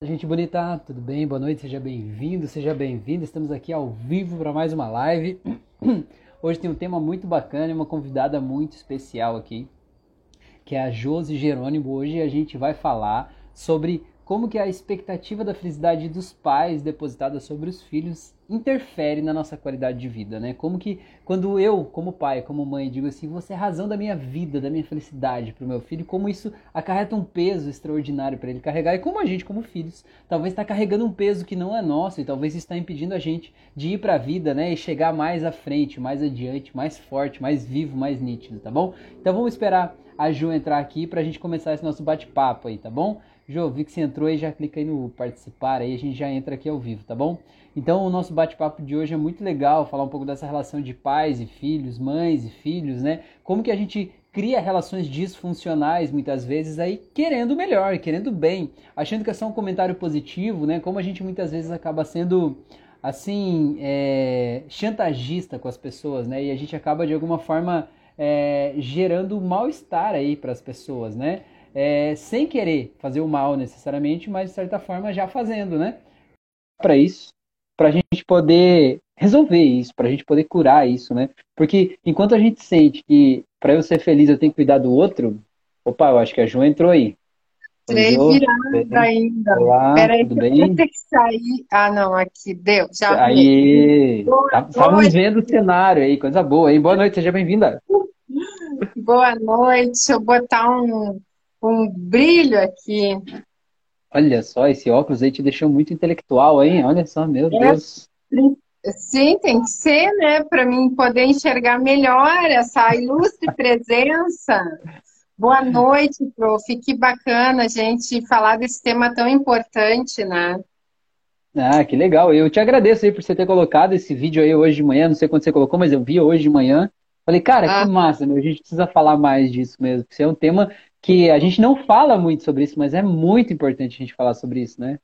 Gente bonita, tudo bem? Boa noite, seja bem-vindo, seja bem-vinda. Estamos aqui ao vivo para mais uma live. Hoje tem um tema muito bacana e uma convidada muito especial aqui, que é a Josi Jerônimo. Hoje a gente vai falar sobre como que a expectativa da felicidade dos pais depositada sobre os filhos interfere na nossa qualidade de vida, né? Como que quando eu, como pai, como mãe, digo assim, você é a razão da minha vida, da minha felicidade para o meu filho, como isso acarreta um peso extraordinário para ele carregar e como a gente, como filhos, talvez está carregando um peso que não é nosso e talvez está impedindo a gente de ir para a vida, né? E chegar mais à frente, mais adiante, mais forte, mais vivo, mais nítido, tá bom? Então vamos esperar a Ju entrar aqui para a gente começar esse nosso bate-papo aí, tá bom? Jô, vi que você entrou aí, já clica aí no participar, aí a gente já entra aqui ao vivo, tá bom? Então o nosso bate-papo de hoje é muito legal, falar um pouco dessa relação de pais e filhos, mães e filhos, né? Como que a gente cria relações disfuncionais muitas vezes aí querendo melhor, querendo bem, achando que é só um comentário positivo, né? Como a gente muitas vezes acaba sendo assim é, chantagista com as pessoas, né? E a gente acaba de alguma forma é, gerando mal-estar aí para as pessoas, né? É, sem querer fazer o mal necessariamente, mas de certa forma já fazendo, né? Para isso, para a gente poder resolver isso, para a gente poder curar isso, né? Porque enquanto a gente sente que para eu ser feliz eu tenho que cuidar do outro, opa, eu acho que a João entrou aí. Entrei virada ainda. Olá, Peraí, tudo bem? Eu ter que sair. Ah, não, aqui, deu, já Aí, estamos tá, vendo o cenário aí, coisa boa, hein? Boa noite, seja bem-vinda. Boa noite, deixa eu botar um um brilho aqui. Olha só, esse óculos aí te deixou muito intelectual, hein? Olha só, meu é, Deus. Sim, tem que ser, né? Para mim poder enxergar melhor essa ilustre presença. Boa noite, prof. Que bacana a gente falar desse tema tão importante, né? Ah, que legal. Eu te agradeço aí por você ter colocado esse vídeo aí hoje de manhã. Não sei quando você colocou, mas eu vi hoje de manhã. Falei, cara, ah. que massa, meu. A gente precisa falar mais disso mesmo. Porque é um tema que a gente não fala muito sobre isso, mas é muito importante a gente falar sobre isso, né?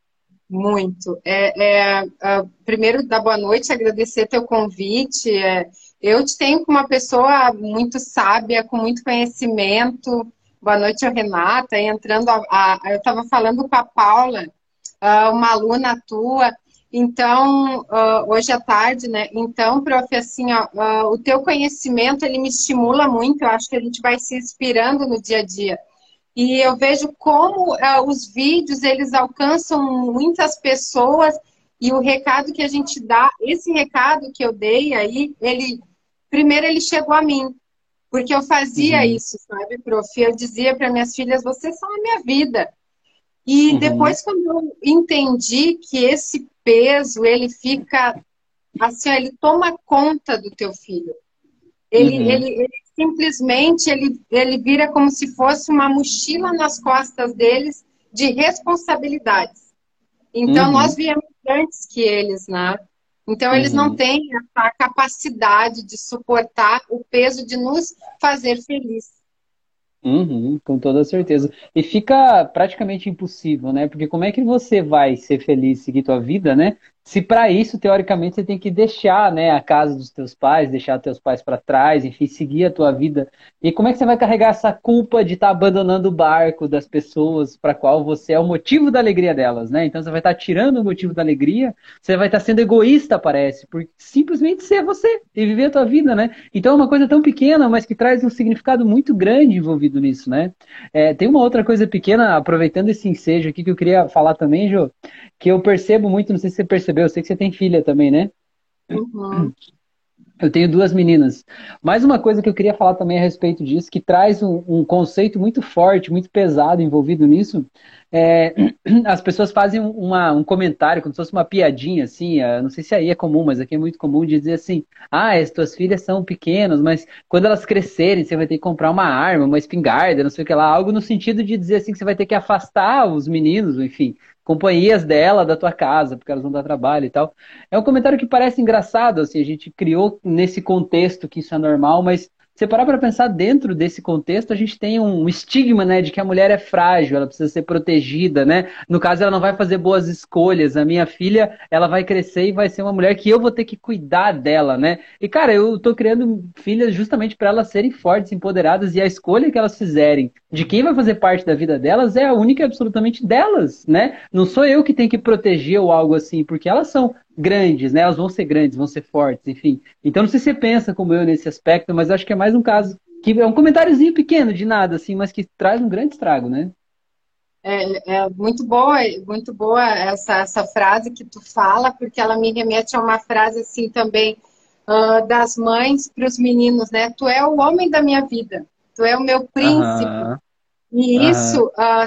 Muito. É, é uh, primeiro, dar boa noite, agradecer teu convite. É, eu te tenho como uma pessoa muito sábia, com muito conhecimento. Boa noite, Renata. Entrando, a, a, eu estava falando com a Paula, uh, uma aluna tua. Então, uh, hoje à tarde, né? Então, prof, assim, ó, uh, o teu conhecimento, ele me estimula muito. Eu acho que a gente vai se inspirando no dia a dia. E eu vejo como uh, os vídeos, eles alcançam muitas pessoas e o recado que a gente dá, esse recado que eu dei aí, ele, primeiro ele chegou a mim. Porque eu fazia uhum. isso, sabe, prof? Eu dizia para minhas filhas, vocês são a minha vida. E uhum. depois, quando eu entendi que esse peso, ele fica assim, ele toma conta do teu filho. Ele, uhum. ele, ele, simplesmente ele, ele vira como se fosse uma mochila nas costas deles de responsabilidades. Então, uhum. nós viemos antes que eles, né? Então, eles não uhum. têm a capacidade de suportar o peso de nos fazer felizes. Uhum, com toda certeza. E fica praticamente impossível, né? Porque como é que você vai ser feliz, seguir tua vida, né? Se para isso, teoricamente, você tem que deixar, né, a casa dos teus pais, deixar teus pais para trás, enfim, seguir a tua vida. E como é que você vai carregar essa culpa de estar tá abandonando o barco das pessoas para qual você é o motivo da alegria delas, né? Então você vai estar tá tirando o motivo da alegria, você vai estar tá sendo egoísta, parece, por simplesmente ser você e viver a tua vida, né? Então é uma coisa tão pequena, mas que traz um significado muito grande envolvido nisso, né? É, tem uma outra coisa pequena, aproveitando esse ensejo aqui que eu queria falar também, Jô, que eu percebo muito, não sei se você percebeu, eu sei que você tem filha também, né? Uhum. Eu tenho duas meninas. Mais uma coisa que eu queria falar também a respeito disso, que traz um, um conceito muito forte, muito pesado envolvido nisso. É, as pessoas fazem uma, um comentário, como se fosse uma piadinha, assim. É, não sei se aí é comum, mas aqui é muito comum de dizer assim: ah, as tuas filhas são pequenas, mas quando elas crescerem, você vai ter que comprar uma arma, uma espingarda, não sei o que lá. Algo no sentido de dizer assim que você vai ter que afastar os meninos, enfim, companhias dela da tua casa, porque elas vão dar trabalho e tal. É um comentário que parece engraçado, assim, a gente criou nesse contexto que isso é normal, mas você parar para pensar dentro desse contexto, a gente tem um estigma, né, de que a mulher é frágil, ela precisa ser protegida, né? No caso, ela não vai fazer boas escolhas. A minha filha, ela vai crescer e vai ser uma mulher que eu vou ter que cuidar dela, né? E cara, eu tô criando filhas justamente para elas serem fortes, empoderadas e a escolha que elas fizerem de quem vai fazer parte da vida delas é a única e absolutamente delas, né? Não sou eu que tenho que proteger ou algo assim, porque elas são grandes, né? Elas vão ser grandes, vão ser fortes, enfim. Então não sei se você pensa como eu nesse aspecto, mas acho que é mais um caso que é um comentáriozinho pequeno de nada, assim, mas que traz um grande estrago, né? É, é, muito boa, muito boa essa, essa frase que tu fala, porque ela me remete a uma frase assim também uh, das mães para os meninos, né? Tu é o homem da minha vida, tu é o meu príncipe. Uhum. E isso, uh,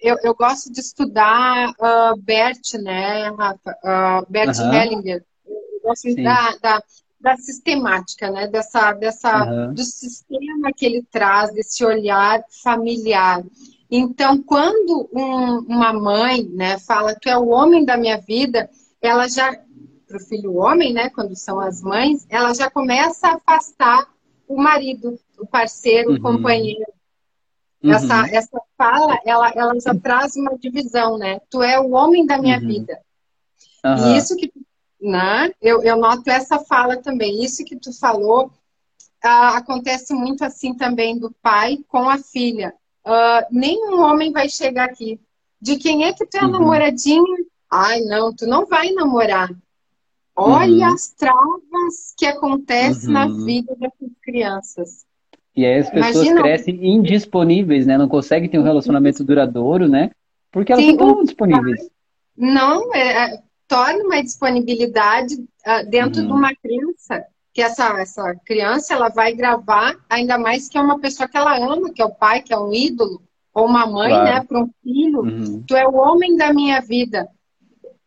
eu, eu, gosto de estudar uh, Bert, né, Rafa? Bert uhum. Hellinger. Eu gosto da, da, da, sistemática, né? Dessa, dessa, uhum. Do sistema que ele traz, desse olhar familiar. Então, quando um, uma mãe né, fala tu é o homem da minha vida, ela já, para o filho homem, né, quando são as mães, ela já começa a afastar o marido, o parceiro, uhum. o companheiro. Uhum. Essa, essa fala, ela, ela já traz uma divisão, né? Tu é o homem da minha uhum. vida. E isso que, né? Eu, eu noto essa fala também. Isso que tu falou, uh, acontece muito assim também do pai com a filha uh, nenhum homem vai chegar aqui. De quem é que tu é uhum. namoradinho? Ai, não, tu não vai namorar. Olha uhum. as travas que acontecem uhum. na vida dessas crianças. E aí as pessoas Imagina... crescem indisponíveis, né? Não conseguem ter um relacionamento duradouro, né? Porque elas Sim, não estão disponíveis. Não, é, é, torna uma disponibilidade uh, dentro de uhum. uma criança que essa, essa criança ela vai gravar, ainda mais que é uma pessoa que ela ama, que é o pai, que é um ídolo, ou uma mãe, claro. né, para um filho. Uhum. Tu é o homem da minha vida.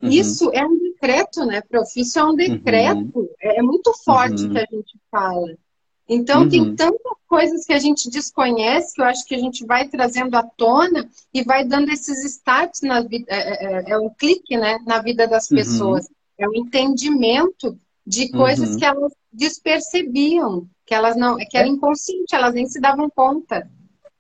Uhum. Isso é um decreto, né, profício é um decreto. Uhum. É, muito forte uhum. que a gente fala. Então, tem uhum. Coisas que a gente desconhece que eu acho que a gente vai trazendo à tona e vai dando esses starts na vida. É, é, é um clique, né, na vida das uhum. pessoas. É um entendimento de coisas uhum. que elas despercebiam, que elas não, que era é. inconsciente, elas nem se davam conta.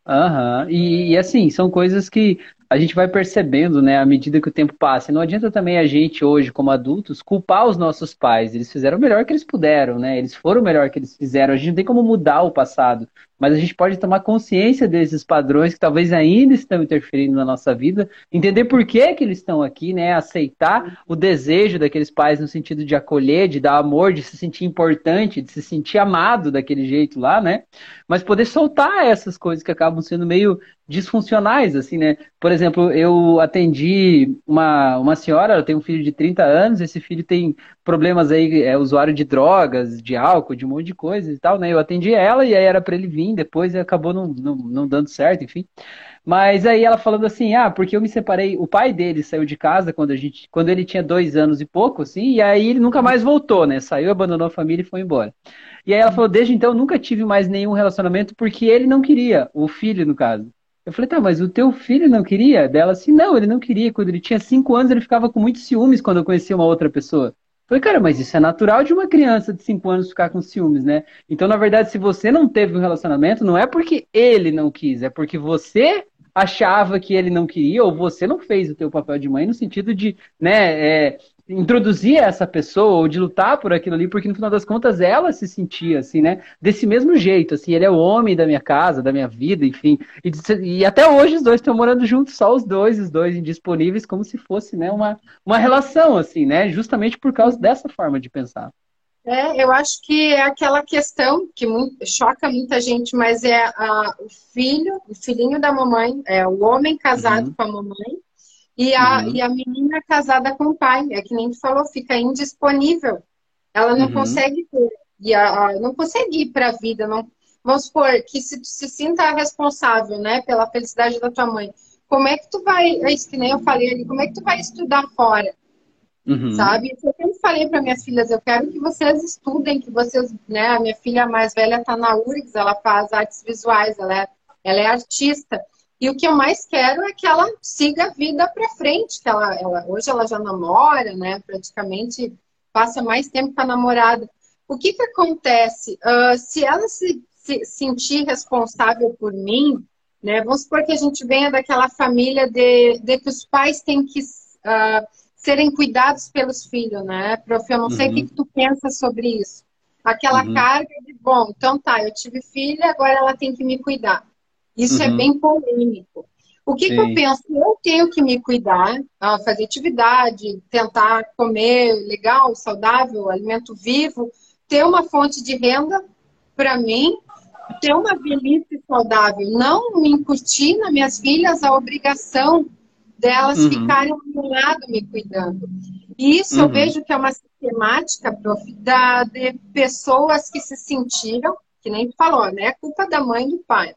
Aham, uhum. e, e, assim, são coisas que a gente vai percebendo, né, à medida que o tempo passa. Não adianta também a gente, hoje, como adultos, culpar os nossos pais. Eles fizeram o melhor que eles puderam, né? Eles foram o melhor que eles fizeram. A gente não tem como mudar o passado mas a gente pode tomar consciência desses padrões que talvez ainda estão interferindo na nossa vida, entender por que, que eles estão aqui, né? Aceitar o desejo daqueles pais no sentido de acolher, de dar amor, de se sentir importante, de se sentir amado daquele jeito lá, né? Mas poder soltar essas coisas que acabam sendo meio disfuncionais, assim, né? Por exemplo, eu atendi uma, uma senhora, ela tem um filho de 30 anos, esse filho tem problemas aí, é usuário de drogas, de álcool, de um monte de coisa e tal, né? Eu atendi ela e aí era para ele vir depois acabou não, não, não dando certo, enfim. Mas aí ela falando assim, ah, porque eu me separei, o pai dele saiu de casa quando a gente, quando ele tinha dois anos e pouco, assim, e aí ele nunca mais voltou, né? Saiu, abandonou a família e foi embora. E aí ela falou, desde então nunca tive mais nenhum relacionamento porque ele não queria, o filho no caso. Eu falei, tá, mas o teu filho não queria? Dela assim, não, ele não queria. Quando ele tinha cinco anos, ele ficava com muitos ciúmes quando eu conhecia uma outra pessoa. Falei, cara, mas isso é natural de uma criança de cinco anos ficar com ciúmes, né? Então, na verdade, se você não teve um relacionamento, não é porque ele não quis, é porque você achava que ele não queria, ou você não fez o teu papel de mãe no sentido de, né, é, introduzir essa pessoa ou de lutar por aquilo ali, porque no final das contas ela se sentia assim, né? Desse mesmo jeito, assim, ele é o homem da minha casa, da minha vida, enfim. E, e até hoje os dois estão morando juntos, só os dois, os dois indisponíveis, como se fosse, né, uma, uma relação, assim, né? Justamente por causa dessa forma de pensar. É, eu acho que é aquela questão que muito, choca muita gente, mas é a, o filho, o filhinho da mamãe, é o homem casado uhum. com a mamãe, e a, uhum. e a menina casada com o pai, é que nem tu falou, fica indisponível. Ela não uhum. consegue ter, e a, a, não consegue ir para a vida. Não, vamos supor que se tu se sinta responsável, né, pela felicidade da tua mãe, como é que tu vai, é isso que nem eu falei ali, como é que tu vai estudar fora? Uhum. Sabe? Eu sempre falei para minhas filhas, eu quero que vocês estudem, que vocês, né, a minha filha mais velha está na URGS, ela faz artes visuais, ela é, ela é artista. E o que eu mais quero é que ela siga a vida para frente, que ela, ela, hoje ela já namora, né? Praticamente passa mais tempo com a namorada. O que que acontece? Uh, se ela se, se, sentir responsável por mim, né? Vamos supor que a gente venha daquela família de, de que os pais têm que uh, serem cuidados pelos filhos, né? Prof, eu não uhum. sei o que, uhum. que tu pensa sobre isso. Aquela uhum. carga de, bom, então tá, eu tive filha, agora ela tem que me cuidar. Isso é uhum. é bem polêmico. O que, que, eu penso? Eu tenho que me cuidar, fazer atividade, tentar comer legal, saudável, alimento vivo, ter uma fonte de renda para mim, ter uma velhice saudável, não me incutir nas minhas filhas a obrigação delas uhum. ficarem ao meu lado me cuidando. E isso uhum. eu vejo que é uma sistemática, prof, da, de pessoas que se sentiram, que nem falou, né? É culpa da mãe e do pai.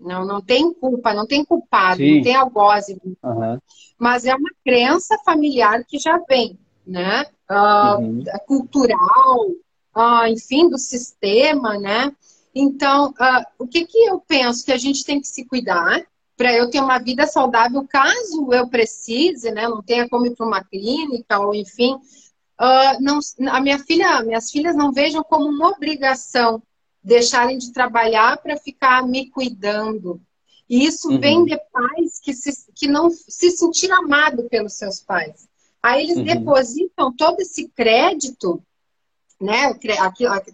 Não, não tem culpa, não tem culpado, Sim. não tem algoz. Uhum. Mas é uma crença familiar que já vem, né? Uh, uhum. Cultural, uh, enfim, do sistema, né? Então, uh, o que, que eu penso? Que a gente tem que se cuidar para eu ter uma vida saudável caso eu precise, né? Não tenha como ir para uma clínica ou enfim. Não, a minha filha, minhas filhas não vejam como uma obrigação deixarem de trabalhar para ficar me cuidando. E isso uhum. vem de pais que, se, que não se sentiram amados pelos seus pais. Aí eles uhum. depositam todo esse crédito, né?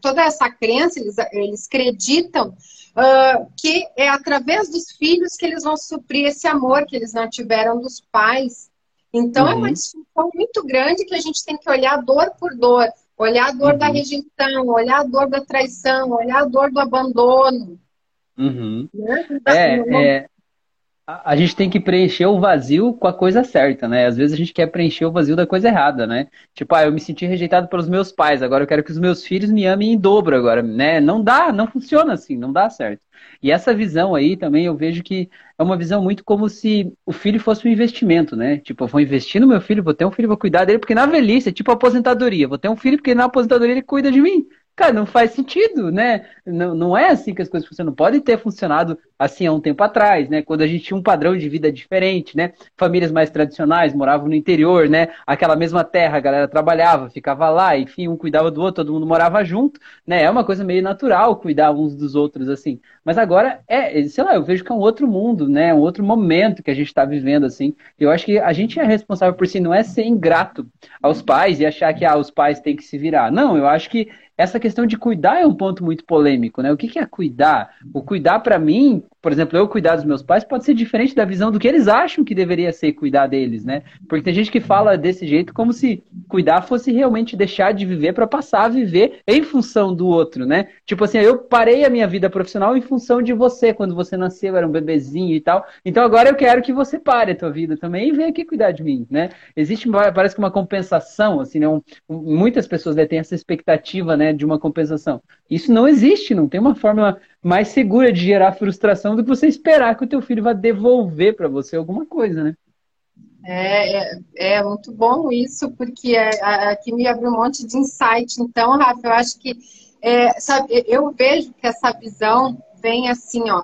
toda essa crença, eles, eles acreditam uh, que é através dos filhos que eles vão suprir esse amor que eles não tiveram dos pais. Então uhum. é uma uhum. disfunção muito grande que a gente tem que olhar dor por dor. Olhar a dor uhum. da rejeição, olhar a dor da traição, olhar a dor do abandono. Uhum. Né? Então, é, não... é, a gente tem que preencher o vazio com a coisa certa, né? Às vezes a gente quer preencher o vazio da coisa errada, né? Tipo, ah, eu me senti rejeitado pelos meus pais, agora eu quero que os meus filhos me amem em dobro agora, né? Não dá, não funciona assim, não dá certo. E essa visão aí também eu vejo que é uma visão muito como se o filho fosse um investimento, né? Tipo, eu vou investir no meu filho, vou ter um filho, vou cuidar dele, porque na velhice tipo aposentadoria. Vou ter um filho porque na aposentadoria ele cuida de mim. Cara, não faz sentido, né? Não, não é assim que as coisas funcionam. Pode ter funcionado assim há um tempo atrás, né? Quando a gente tinha um padrão de vida diferente, né? Famílias mais tradicionais moravam no interior, né? Aquela mesma terra, a galera trabalhava, ficava lá, enfim, um cuidava do outro, todo mundo morava junto, né? É uma coisa meio natural cuidar uns dos outros assim. Mas agora é, sei lá, eu vejo que é um outro mundo, né? Um outro momento que a gente está vivendo assim. Eu acho que a gente é responsável por si, não é ser ingrato aos pais e achar que ah, os pais têm que se virar. Não, eu acho que essa questão de cuidar é um ponto muito polêmico, né? O que, é cuidar? O cuidar, para mim, por exemplo, eu cuidar dos meus pais pode ser diferente da visão do que eles acham que deveria ser cuidar deles, né? Porque tem gente que fala desse jeito como se cuidar fosse realmente deixar de viver para passar a viver em função do outro, né? Tipo assim, eu parei a minha vida profissional em função de você, quando você nasceu, era um bebezinho e tal. Então agora eu quero que você pare a tua vida também e venha aqui cuidar de mim, né? Existe, parece que uma compensação, assim, né? Um, muitas pessoas né, têm essa expectativa, né, de uma compensação. Isso não existe, não tem uma forma mais segura de gerar frustração do que você esperar que o teu filho vá devolver para você alguma coisa, né? É, é, é, muito bom isso, porque é, aqui me abre um monte de insight. Então, Rafa, eu acho que é, sabe, eu vejo que essa visão vem assim, ó.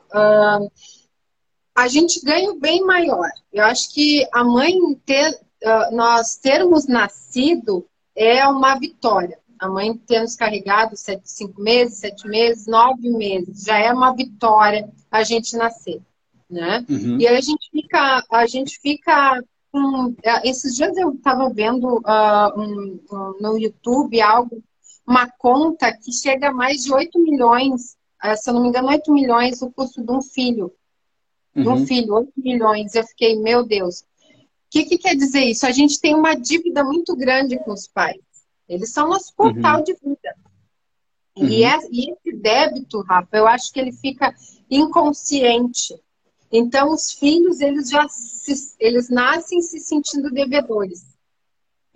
A gente ganha bem maior. Eu acho que a mãe ter, uh, nós termos nascido é uma vitória a mãe ter nos carregado sete, cinco meses, sete meses, nove meses, já é uma vitória a gente nascer, né? Uhum. E aí a gente fica, a gente fica com, é, esses dias eu estava vendo uh, um, um, no YouTube algo, uma conta que chega a mais de 8 milhões, uh, se eu não me engano, 8 milhões o custo de um filho. Uhum. De um uhum. filho, 8 milhões. Eu fiquei, meu Deus. O que, que quer dizer isso? A gente tem uma dívida muito grande com os pais. Eles são nosso portal uhum. de vida. Uhum. E, é, e esse débito, Rafa, eu acho que ele fica inconsciente. Então, os filhos, eles já se, eles nascem se sentindo devedores.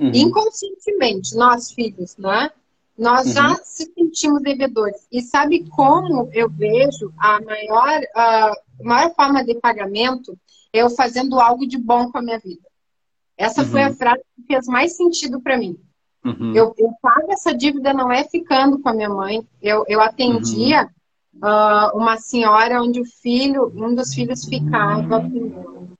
Uhum. Inconscientemente, nós filhos, né? Nós já uhum. se sentimos devedores. E sabe como eu vejo a maior, a maior forma de pagamento? É eu fazendo algo de bom com a minha vida. Essa foi a uhum. frase que fez mais sentido para mim. Uhum. Eu, eu pago essa dívida não é ficando com a minha mãe. Eu, eu atendia uhum. uh, uma senhora onde o filho, um dos filhos ficava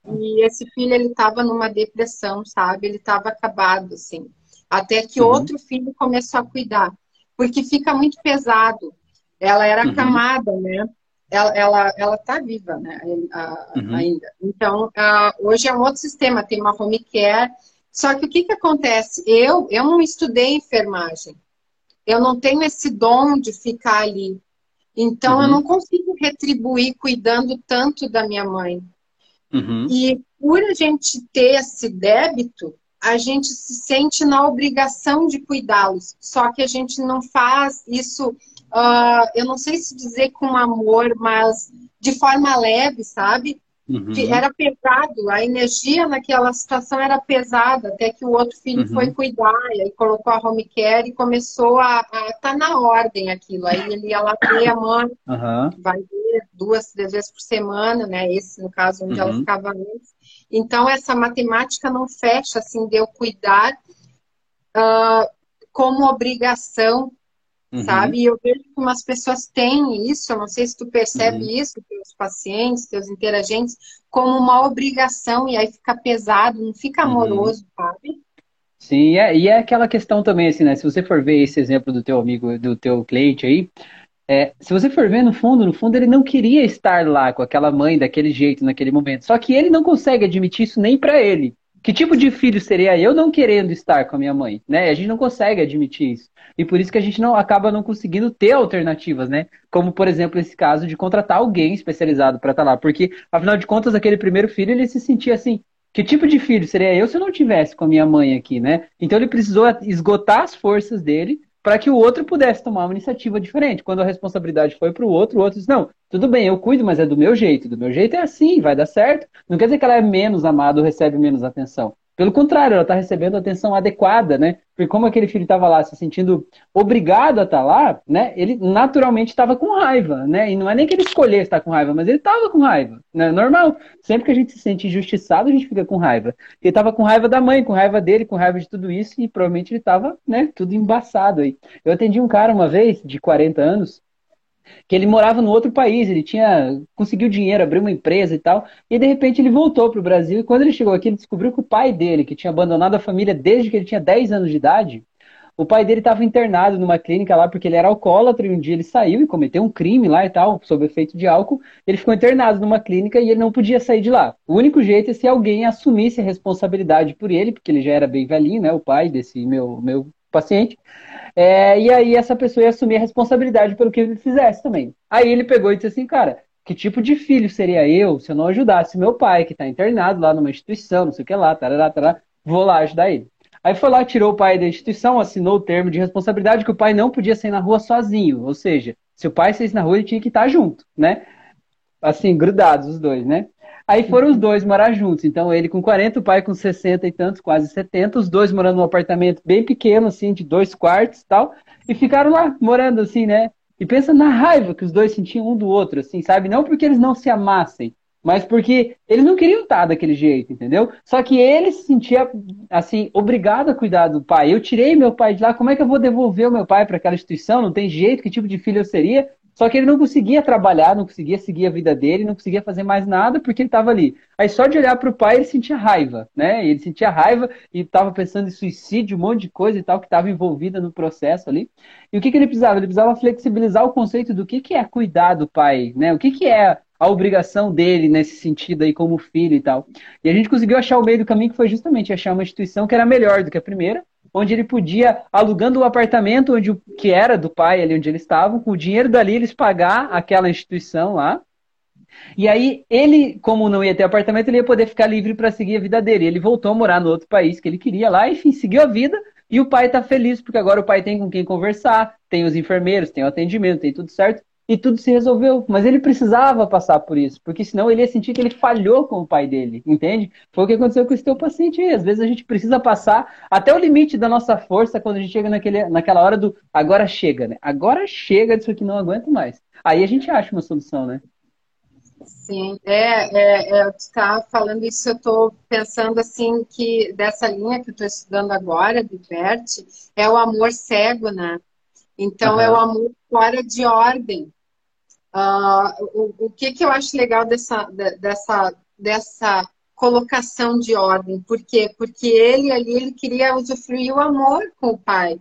e esse filho ele estava numa depressão, sabe? Ele estava acabado assim. Até que uhum. outro filho começou a cuidar, porque fica muito pesado. Ela era uhum. acamada, né? Ela, ela, ela tá viva, né? Uhum. Ainda. Então, uh, hoje é um outro sistema. Tem uma home care só que o que, que acontece? Eu, eu não estudei enfermagem. Eu não tenho esse dom de ficar ali. Então, uhum. eu não consigo retribuir cuidando tanto da minha mãe. Uhum. E por a gente ter esse débito, a gente se sente na obrigação de cuidá-los. Só que a gente não faz isso, uh, eu não sei se dizer com amor, mas de forma leve, sabe? Uhum. Era pesado, a energia naquela situação era pesada, até que o outro filho uhum. foi cuidar, e aí colocou a home care e começou a estar tá na ordem aquilo. Aí ele ia lá ver a mãe, uhum. vai ver duas, três vezes por semana, né? Esse, no caso, onde ela uhum. ficava antes. Então, essa matemática não fecha, assim, de eu cuidar uh, como obrigação Uhum. sabe? E eu vejo que umas pessoas têm isso, eu não sei se tu percebe uhum. isso, teus pacientes, teus interagentes, como uma obrigação, e aí fica pesado, não fica uhum. amoroso, uhum. sabe? Sim, é, e é aquela questão também, assim, né? Se você for ver esse exemplo do teu amigo, do teu cliente aí, é, se você for ver no fundo, no fundo ele não queria estar lá com aquela mãe daquele jeito naquele momento. Só que ele não consegue admitir isso nem para ele. Que tipo de filho seria eu não querendo estar com a minha mãe, né? A gente não consegue admitir isso. E por isso que a gente não acaba não conseguindo ter alternativas, né? Como, por exemplo, esse caso de contratar alguém especializado para estar tá lá. Porque, afinal de contas, aquele primeiro filho, ele se sentia assim, que tipo de filho seria eu se eu não tivesse com a minha mãe aqui, né? Então ele precisou esgotar as forças dele para que o outro pudesse tomar uma iniciativa diferente. Quando a responsabilidade foi para o outro, o outro disse: Não, tudo bem, eu cuido, mas é do meu jeito. Do meu jeito é assim, vai dar certo. Não quer dizer que ela é menos amada ou recebe menos atenção. Pelo contrário, ela está recebendo atenção adequada, né? Porque como aquele filho estava lá se sentindo obrigado a estar tá lá, né? Ele naturalmente estava com raiva, né? E não é nem que ele escolhesse estar com raiva, mas ele estava com raiva, né? Normal. Sempre que a gente se sente injustiçado, a gente fica com raiva. Ele estava com raiva da mãe, com raiva dele, com raiva de tudo isso e provavelmente ele estava, né? Tudo embaçado aí. Eu atendi um cara uma vez de 40 anos que ele morava no outro país, ele tinha conseguiu dinheiro, abriu uma empresa e tal, e de repente ele voltou para o Brasil, e quando ele chegou aqui, ele descobriu que o pai dele, que tinha abandonado a família desde que ele tinha 10 anos de idade, o pai dele estava internado numa clínica lá porque ele era alcoólatra e um dia ele saiu e cometeu um crime lá e tal, sob efeito de álcool. Ele ficou internado numa clínica e ele não podia sair de lá. O único jeito é se alguém assumisse a responsabilidade por ele, porque ele já era bem velhinho, né, o pai desse meu, meu paciente. É, e aí essa pessoa ia assumir a responsabilidade pelo que ele fizesse também. Aí ele pegou e disse assim, cara, que tipo de filho seria eu se eu não ajudasse meu pai, que está internado lá numa instituição, não sei o que lá, tarará, tarará, vou lá ajudar ele. Aí foi lá, tirou o pai da instituição, assinou o termo de responsabilidade que o pai não podia sair na rua sozinho. Ou seja, se o pai saísse na rua, ele tinha que estar junto, né? Assim, grudados os dois, né? Aí foram os dois morar juntos. Então, ele com 40, o pai com 60 e tantos, quase 70, os dois morando num apartamento bem pequeno, assim, de dois quartos e tal. E ficaram lá, morando assim, né? E pensa na raiva que os dois sentiam um do outro, assim, sabe? Não porque eles não se amassem, mas porque eles não queriam estar daquele jeito, entendeu? Só que ele se sentia, assim, obrigado a cuidar do pai. Eu tirei meu pai de lá, como é que eu vou devolver o meu pai para aquela instituição? Não tem jeito, que tipo de filho eu seria? Só que ele não conseguia trabalhar, não conseguia seguir a vida dele, não conseguia fazer mais nada porque ele estava ali. Aí só de olhar para o pai ele sentia raiva, né? Ele sentia raiva e estava pensando em suicídio, um monte de coisa e tal que estava envolvida no processo ali. E o que, que ele precisava? Ele precisava flexibilizar o conceito do que, que é cuidar do pai, né? O que, que é a obrigação dele nesse sentido aí como filho e tal. E a gente conseguiu achar o meio do caminho que foi justamente achar uma instituição que era melhor do que a primeira, onde ele podia, alugando o apartamento onde que era do pai, ali onde eles estavam, com o dinheiro dali eles pagar aquela instituição lá. E aí ele, como não ia ter apartamento, ele ia poder ficar livre para seguir a vida dele. Ele voltou a morar no outro país que ele queria lá, enfim, seguiu a vida. E o pai está feliz porque agora o pai tem com quem conversar, tem os enfermeiros, tem o atendimento, tem tudo certo e tudo se resolveu. Mas ele precisava passar por isso, porque senão ele ia sentir que ele falhou com o pai dele, entende? Foi o que aconteceu com esse teu paciente aí. Às vezes a gente precisa passar até o limite da nossa força quando a gente chega naquele, naquela hora do agora chega, né? Agora chega disso aqui, não aguento mais. Aí a gente acha uma solução, né? Sim, é, é, é está falando isso, eu estou pensando assim que dessa linha que eu estou estudando agora, do Bert, é o amor cego, né? Então uhum. é o amor fora de ordem. Uh, o, o que, que eu acho legal dessa, dessa, dessa colocação de ordem? Por quê? Porque ele ali ele queria usufruir o amor com o pai.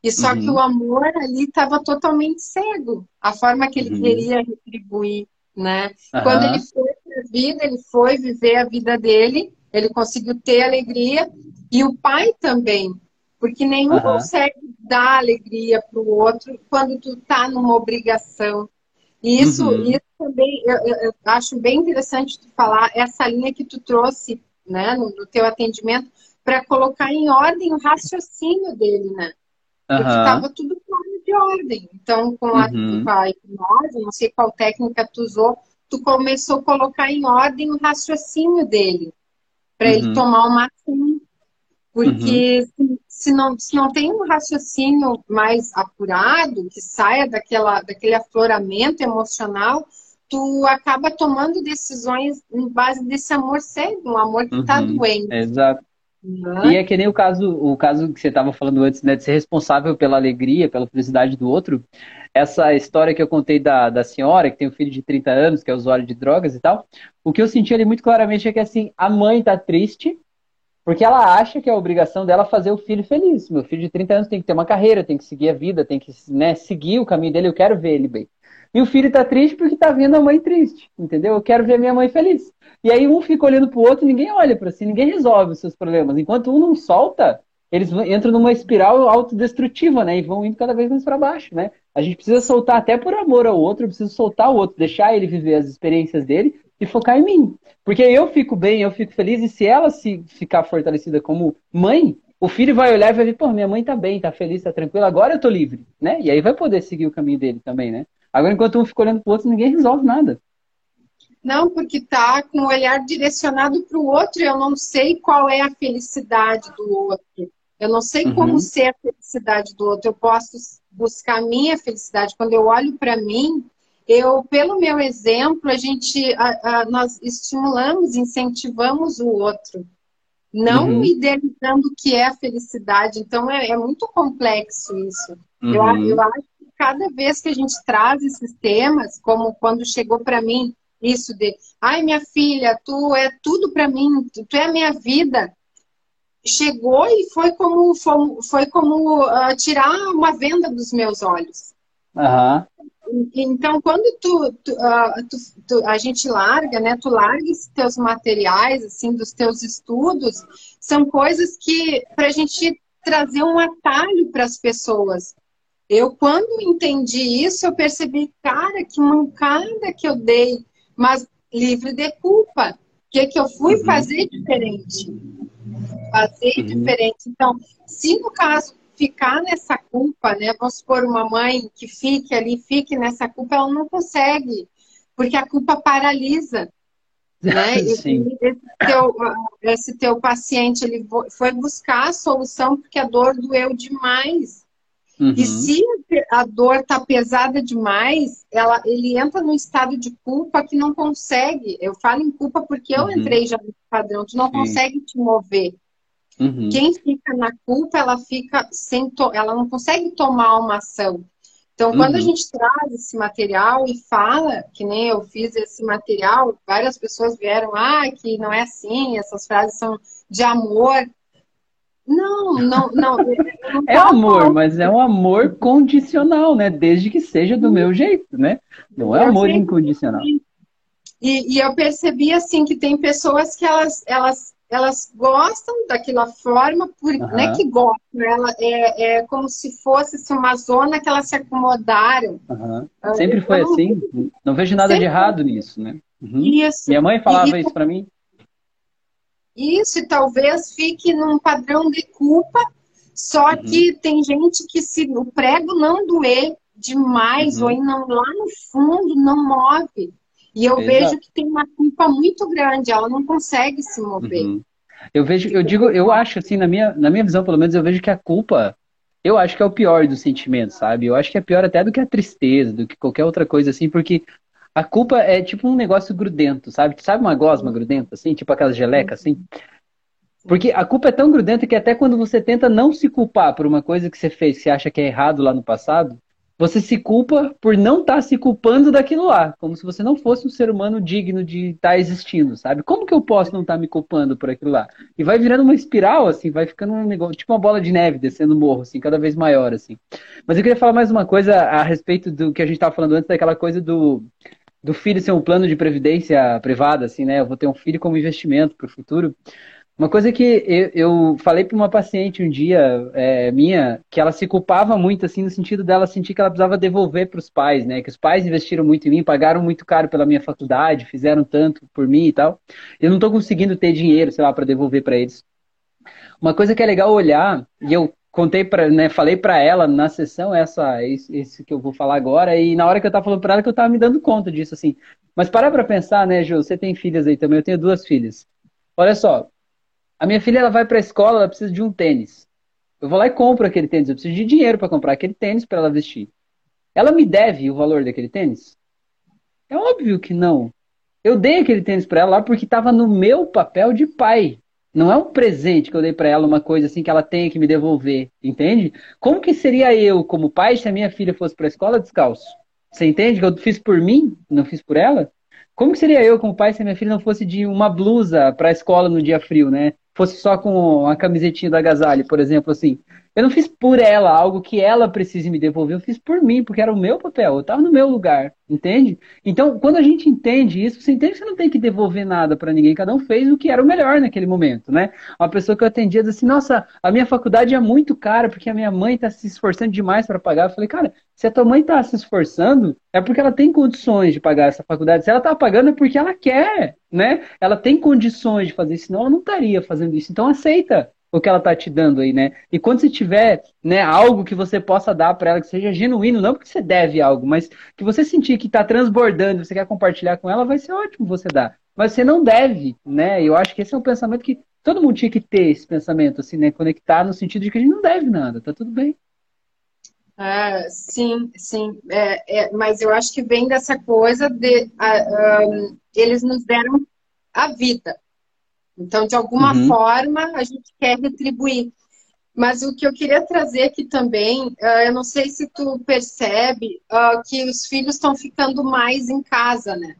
E só uhum. que o amor ali estava totalmente cego. A forma que ele uhum. queria retribuir, né? Uhum. Quando ele foi para a vida, ele foi viver a vida dele, ele conseguiu ter alegria. E o pai também. Porque nenhum consegue dar alegria para o outro quando tu tá numa obrigação. E isso, uhum. isso também, eu, eu, acho bem interessante tu falar essa linha que tu trouxe, né, no, no teu atendimento, para colocar em ordem o raciocínio dele, né? Porque estava tudo fora de ordem. Então, com a, uhum. com a hipnose, não sei qual técnica tu usou, tu começou a colocar em ordem o raciocínio dele, para uhum. ele tomar uma ação. Porque uhum. Se, não, se não tem um raciocínio mais apurado, que saia daquela, daquele afloramento emocional, tu acaba tomando decisões em base desse amor cego, um amor que está uhum. doente. Exato. Uhum. E é que nem o caso, o caso que você estava falando antes, né, de ser responsável pela alegria, pela felicidade do outro. Essa história que eu contei da, da senhora, que tem um filho de 30 anos, que é usuário de drogas e tal, o que eu senti ali muito claramente é que assim, a mãe tá triste, porque ela acha que é a obrigação dela fazer o filho feliz. Meu filho de 30 anos tem que ter uma carreira, tem que seguir a vida, tem que né, seguir o caminho dele, eu quero ver ele bem. E o filho tá triste porque tá vendo a mãe triste, entendeu? Eu quero ver a minha mãe feliz. E aí um fica olhando pro outro ninguém olha para si, ninguém resolve os seus problemas. Enquanto um não solta, eles entram numa espiral autodestrutiva, né? E vão indo cada vez mais para baixo, né? A gente precisa soltar até por amor ao outro, eu preciso soltar o outro, deixar ele viver as experiências dele e focar em mim. Porque eu fico bem, eu fico feliz, e se ela se ficar fortalecida como mãe, o filho vai olhar e vai ver, pô, minha mãe tá bem, tá feliz, tá tranquila, agora eu tô livre, né? E aí vai poder seguir o caminho dele também, né? Agora, enquanto um fica olhando pro outro, ninguém resolve nada. Não, porque tá com o olhar direcionado para o outro, eu não sei qual é a felicidade do outro. Eu não sei uhum. como ser a felicidade do outro. Eu posso buscar a minha felicidade. Quando eu olho para mim, eu, pelo meu exemplo, a gente, a, a, nós estimulamos, incentivamos o outro, não uhum. idealizando o que é a felicidade. Então é, é muito complexo isso. Uhum. Eu, eu acho que cada vez que a gente traz esses temas, como quando chegou para mim isso de, ai minha filha, tu é tudo para mim, tu, tu, é a minha vida. Chegou e foi como foi, foi como uh, tirar uma venda dos meus olhos. Uhum. Então, quando tu, tu, uh, tu, tu, a gente larga, né? Tu larga os teus materiais, assim, dos teus estudos, são coisas que para a gente trazer um atalho para as pessoas. Eu, quando entendi isso, eu percebi, cara, que mancada que eu dei, mas livre de culpa. O que, que eu fui uhum. fazer diferente? Fazer uhum. diferente. Então, se no caso ficar nessa culpa, né? Vamos supor uma mãe que fique ali, fique nessa culpa, ela não consegue, porque a culpa paralisa. Né? Esse, teu, esse teu paciente ele foi buscar a solução porque a dor doeu demais. Uhum. E se a dor está pesada demais, ela, ele entra num estado de culpa que não consegue. Eu falo em culpa porque eu uhum. entrei já no padrão, tu não Sim. consegue te mover. Uhum. Quem fica na culpa, ela fica sem ela não consegue tomar uma ação. Então, quando uhum. a gente traz esse material e fala, que nem eu fiz esse material, várias pessoas vieram, ah, que não é assim, essas frases são de amor. Não, não, não. não é amor, mas é um amor condicional, né? Desde que seja do meu jeito, né? Não é amor incondicional. E, e, eu percebi assim que tem pessoas que elas, elas elas gostam daquela forma, por, uhum. não é que gostam, ela, é, é como se fosse assim, uma zona que elas se acomodaram. Uhum. Sempre foi então, assim, não vejo nada de errado nisso, né? Uhum. Isso. Minha mãe falava e, isso para mim. Isso, e talvez fique num padrão de culpa, só uhum. que tem gente que se o prego não doer demais, uhum. ou não, lá no fundo não move. E eu Exato. vejo que tem uma culpa muito grande, ela não consegue se mover. Uhum. Eu vejo, eu digo, eu acho assim, na minha, na minha visão, pelo menos, eu vejo que a culpa, eu acho que é o pior dos sentimentos, sabe? Eu acho que é pior até do que a tristeza, do que qualquer outra coisa assim, porque a culpa é tipo um negócio grudento, sabe? Sabe uma gosma grudenta, assim, tipo aquelas gelecas, assim? Porque a culpa é tão grudenta que até quando você tenta não se culpar por uma coisa que você fez, que você acha que é errado lá no passado, você se culpa por não estar tá se culpando daquilo lá, como se você não fosse um ser humano digno de estar tá existindo, sabe? Como que eu posso não estar tá me culpando por aquilo lá? E vai virando uma espiral, assim, vai ficando um negócio, tipo uma bola de neve descendo o morro, assim, cada vez maior, assim. Mas eu queria falar mais uma coisa a respeito do que a gente estava falando antes, daquela coisa do, do filho ser um plano de previdência privada, assim, né? Eu vou ter um filho como investimento para o futuro. Uma coisa que eu, eu falei para uma paciente um dia, é, minha, que ela se culpava muito, assim, no sentido dela sentir que ela precisava devolver para os pais, né? Que os pais investiram muito em mim, pagaram muito caro pela minha faculdade, fizeram tanto por mim e tal. Eu não estou conseguindo ter dinheiro, sei lá, para devolver para eles. Uma coisa que é legal olhar, e eu contei para, né, falei para ela na sessão essa, esse, que eu vou falar agora, e na hora que eu tava falando para ela que eu tava me dando conta disso, assim. Mas parar para pensar, né, Ju, você tem filhas aí também, eu tenho duas filhas. Olha só, a minha filha ela vai para a escola, ela precisa de um tênis. Eu vou lá e compro aquele tênis. Eu preciso de dinheiro para comprar aquele tênis para ela vestir. Ela me deve o valor daquele tênis? É óbvio que não. Eu dei aquele tênis para ela lá porque estava no meu papel de pai. Não é um presente que eu dei para ela, uma coisa assim que ela tem que me devolver, entende? Como que seria eu, como pai, se a minha filha fosse para a escola descalço? Você entende que eu fiz por mim, não fiz por ela? Como que seria eu, como pai, se a minha filha não fosse de uma blusa para a escola no dia frio, né? Fosse só com a camisetinha da Gazali, por exemplo, assim. Eu não fiz por ela algo que ela precise me devolver, eu fiz por mim, porque era o meu papel, eu estava no meu lugar, entende? Então, quando a gente entende isso, você entende que você não tem que devolver nada para ninguém, cada um fez o que era o melhor naquele momento, né? Uma pessoa que eu atendia diz assim: Nossa, a minha faculdade é muito cara porque a minha mãe está se esforçando demais para pagar. Eu falei, cara, se a tua mãe está se esforçando, é porque ela tem condições de pagar essa faculdade. Se ela está pagando, é porque ela quer, né? Ela tem condições de fazer senão ela não estaria fazendo isso. Então, aceita o que ela está te dando aí, né? E quando você tiver, né, algo que você possa dar para ela que seja genuíno, não porque você deve algo, mas que você sentir que está transbordando, você quer compartilhar com ela, vai ser ótimo você dar. Mas você não deve, né? Eu acho que esse é um pensamento que todo mundo tinha que ter esse pensamento, assim, né? Conectar no sentido de que a gente não deve nada, tá tudo bem. Ah, sim, sim. É, é, mas eu acho que vem dessa coisa de uh, um, eles nos deram a vida. Então, de alguma uhum. forma, a gente quer retribuir. Mas o que eu queria trazer aqui também, uh, eu não sei se tu percebe uh, que os filhos estão ficando mais em casa, né?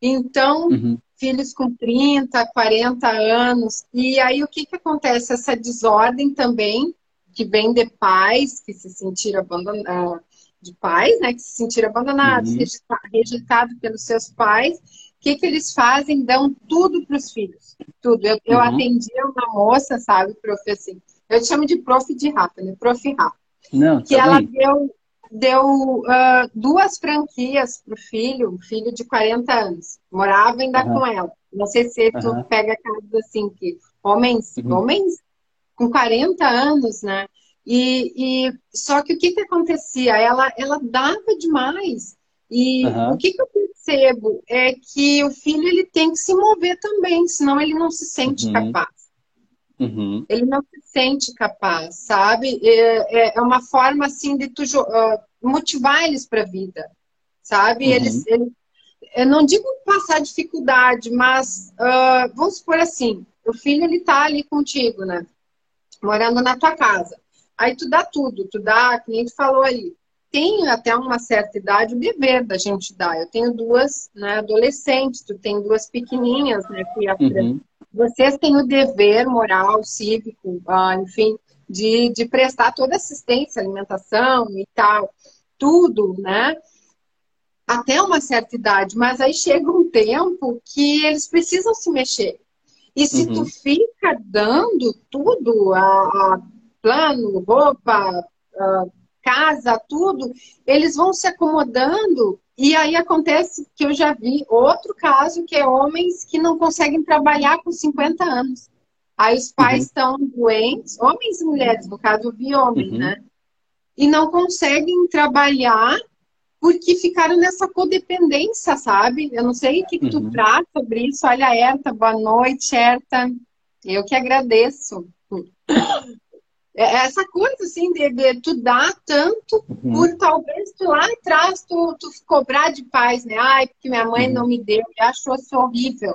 Então, uhum. filhos com 30, 40 anos. E aí, o que, que acontece? Essa desordem também, que vem de pais que se sentiram abandonados, de pais, né? Que se sentiram abandonados, uhum. rejeitados pelos seus pais o que, que eles fazem? Dão tudo para os filhos. Tudo. Eu, eu uhum. atendia uma moça, sabe, prof, assim. Eu chamo de prof de Rafa, né? Prof Rafa. Não, que ela bem. deu, deu uh, duas franquias para o filho, um filho de 40 anos. Morava ainda uhum. com ela. Não sei se tu uhum. pega casos assim, que homens, uhum. homens com 40 anos, né? E, e só que o que, que acontecia? Ela, ela dava demais. E uhum. o que, que eu percebo é que o filho ele tem que se mover também, senão ele não se sente uhum. capaz. Uhum. Ele não se sente capaz, sabe? É, é, é uma forma assim de tu, uh, motivar eles para a vida, sabe? Uhum. Eles, eles, eu não digo passar dificuldade, mas uh, vamos supor assim, o filho ele tá ali contigo, né? Morando na tua casa. Aí tu dá tudo, tu dá, que nem tu falou ali, tem até uma certa idade o dever da gente dar. Eu tenho duas né, adolescentes, tu tem duas pequenininhas, né, que uhum. vocês têm o dever moral, cívico, ah, enfim, de, de prestar toda assistência, alimentação e tal, tudo, né? Até uma certa idade, mas aí chega um tempo que eles precisam se mexer. E se uhum. tu fica dando tudo, a, a plano, roupa, a, casa, tudo, eles vão se acomodando e aí acontece que eu já vi outro caso que é homens que não conseguem trabalhar com 50 anos. Aí os pais uhum. estão doentes, homens e mulheres, no caso eu vi homem, uhum. né? E não conseguem trabalhar porque ficaram nessa codependência, sabe? Eu não sei o que, que tu uhum. traz sobre isso. Olha, Erta, boa noite, Erta. Eu que agradeço. É, é essa coisa assim de, de tu dar tanto uhum. por talvez tu lá atrás tu, tu cobrar de paz, né? Ai, porque minha mãe uhum. não me deu e achou isso horrível.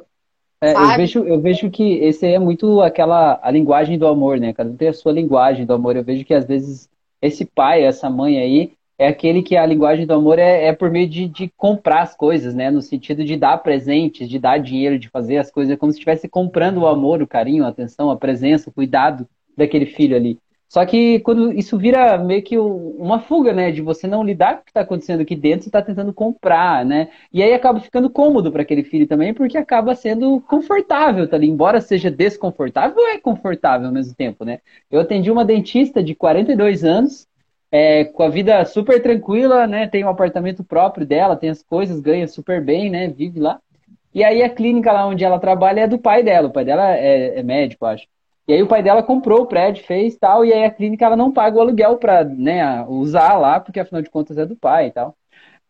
É, eu, vejo, eu vejo que esse é muito aquela a linguagem do amor, né? Cada um tem a sua linguagem do amor. Eu vejo que às vezes esse pai, essa mãe aí, é aquele que a linguagem do amor é, é por meio de, de, comprar as coisas, né? No sentido de dar presentes, de dar dinheiro, de fazer as coisas, é como se estivesse comprando o amor, o carinho, a atenção, a presença, o cuidado daquele filho ali. Só que quando isso vira meio que uma fuga, né? De você não lidar com o que está acontecendo aqui dentro, você está tentando comprar, né? E aí acaba ficando cômodo para aquele filho também, porque acaba sendo confortável, tá ali. Embora seja desconfortável, é confortável ao mesmo tempo, né? Eu atendi uma dentista de 42 anos, é, com a vida super tranquila, né? Tem um apartamento próprio dela, tem as coisas, ganha super bem, né? Vive lá. E aí a clínica lá onde ela trabalha é do pai dela. O pai dela é, é médico, acho. E aí o pai dela comprou o prédio, fez tal, e aí a clínica ela não paga o aluguel para né, usar lá, porque afinal de contas é do pai e tal.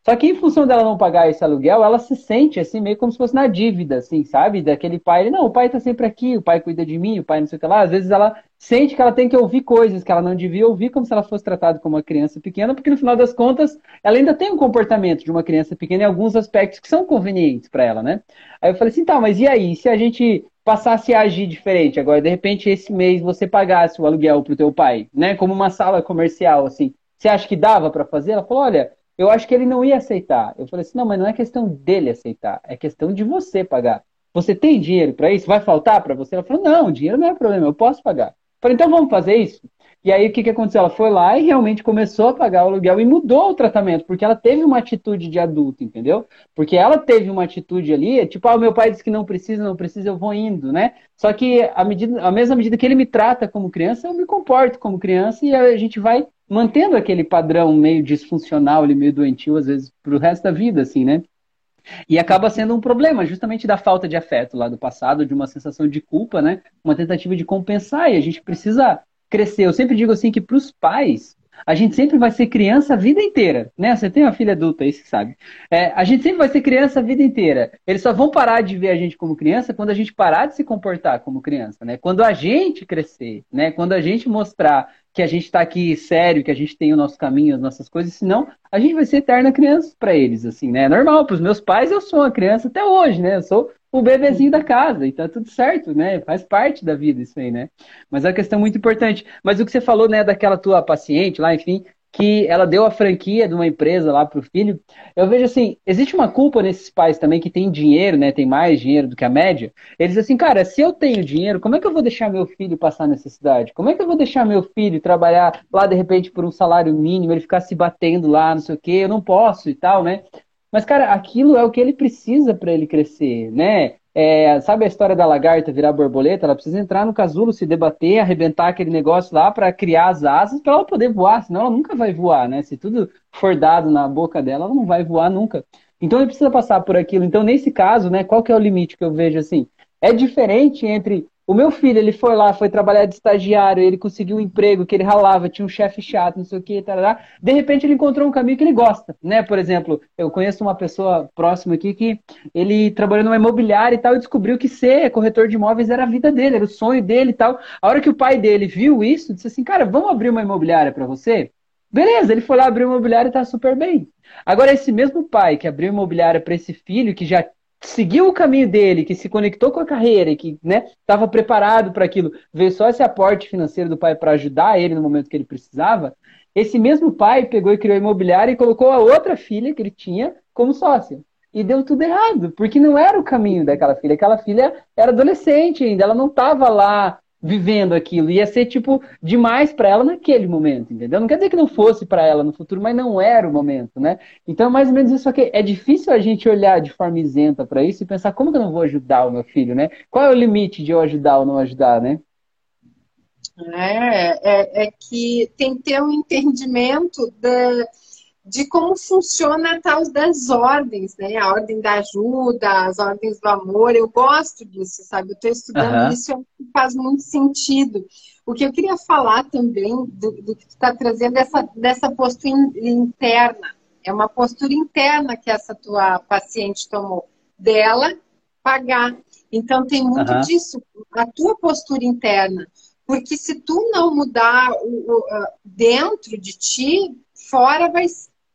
Só que em função dela não pagar esse aluguel, ela se sente assim, meio como se fosse na dívida, assim, sabe? Daquele pai, ele, não, o pai tá sempre aqui, o pai cuida de mim, o pai não sei o que lá. Às vezes ela sente que ela tem que ouvir coisas que ela não devia ouvir, como se ela fosse tratada como uma criança pequena, porque no final das contas, ela ainda tem um comportamento de uma criança pequena em alguns aspectos que são convenientes para ela, né? Aí eu falei assim, tá, mas e aí? Se a gente passasse a agir diferente agora, de repente esse mês você pagasse o aluguel pro teu pai, né? Como uma sala comercial, assim. Você acha que dava para fazer? Ela falou, olha eu acho que ele não ia aceitar. Eu falei assim, não, mas não é questão dele aceitar, é questão de você pagar. Você tem dinheiro para isso? Vai faltar para você? Ela falou, não, dinheiro não é problema, eu posso pagar. Eu falei, então vamos fazer isso? E aí o que, que aconteceu? Ela foi lá e realmente começou a pagar o aluguel e mudou o tratamento, porque ela teve uma atitude de adulto, entendeu? Porque ela teve uma atitude ali, tipo, ah, meu pai disse que não precisa, não precisa, eu vou indo, né? Só que a, medida, a mesma medida que ele me trata como criança, eu me comporto como criança e a gente vai mantendo aquele padrão meio disfuncional, meio doentio, às vezes, para o resto da vida, assim, né? E acaba sendo um problema, justamente da falta de afeto lá do passado, de uma sensação de culpa, né? Uma tentativa de compensar, e a gente precisa crescer. Eu sempre digo assim que para os pais, a gente sempre vai ser criança a vida inteira, né? Você tem uma filha adulta aí, você sabe. É, a gente sempre vai ser criança a vida inteira. Eles só vão parar de ver a gente como criança quando a gente parar de se comportar como criança, né? Quando a gente crescer, né? Quando a gente mostrar que a gente está aqui sério, que a gente tem o nosso caminho, as nossas coisas, senão a gente vai ser eterna criança para eles, assim, né? É normal, para os meus pais eu sou uma criança até hoje, né? Eu sou o bebezinho da casa e tá tudo certo, né? Faz parte da vida isso aí, né? Mas é uma questão muito importante. Mas o que você falou, né, daquela tua paciente lá, enfim, que ela deu a franquia de uma empresa lá para o filho. Eu vejo assim, existe uma culpa nesses pais também que têm dinheiro, né? Tem mais dinheiro do que a média. Eles assim, cara, se eu tenho dinheiro, como é que eu vou deixar meu filho passar necessidade? Como é que eu vou deixar meu filho trabalhar lá de repente por um salário mínimo, ele ficar se batendo lá, não sei o quê? Eu não posso e tal, né? Mas cara, aquilo é o que ele precisa para ele crescer, né? É, sabe a história da lagarta virar borboleta? Ela precisa entrar no casulo, se debater, arrebentar aquele negócio lá para criar as asas para ela poder voar, senão ela nunca vai voar, né? Se tudo for dado na boca dela, ela não vai voar nunca. Então ele precisa passar por aquilo. Então, nesse caso, né, qual que é o limite que eu vejo assim? É diferente entre o meu filho, ele foi lá, foi trabalhar de estagiário, ele conseguiu um emprego que ele ralava, tinha um chefe chato, não sei o que, tarará. de repente ele encontrou um caminho que ele gosta, né? Por exemplo, eu conheço uma pessoa próxima aqui que ele trabalhou numa imobiliária e tal e descobriu que ser corretor de imóveis era a vida dele, era o sonho dele e tal. A hora que o pai dele viu isso, disse assim, cara, vamos abrir uma imobiliária para você? Beleza, ele foi lá abrir uma imobiliária e tá super bem. Agora, esse mesmo pai que abriu imobiliária para esse filho, que já seguiu o caminho dele, que se conectou com a carreira e que estava né, preparado para aquilo, veio só esse aporte financeiro do pai para ajudar ele no momento que ele precisava, esse mesmo pai pegou e criou a imobiliária e colocou a outra filha que ele tinha como sócia. E deu tudo errado, porque não era o caminho daquela filha. Aquela filha era adolescente ainda, ela não estava lá vivendo aquilo. Ia ser, tipo, demais para ela naquele momento, entendeu? Não quer dizer que não fosse para ela no futuro, mas não era o momento, né? Então, mais ou menos isso aqui. É difícil a gente olhar de forma isenta para isso e pensar como que eu não vou ajudar o meu filho, né? Qual é o limite de eu ajudar ou não ajudar, né? É, é, é que tem que ter um entendimento da de como funciona a tal das ordens, né? A ordem da ajuda, as ordens do amor. Eu gosto disso, sabe? Eu estou estudando uhum. isso e faz muito sentido. O que eu queria falar também do, do que tu está trazendo dessa, dessa postura interna. É uma postura interna que essa tua paciente tomou. Dela pagar. Então tem muito uhum. disso, a tua postura interna. Porque se tu não mudar o, o, dentro de ti, fora vai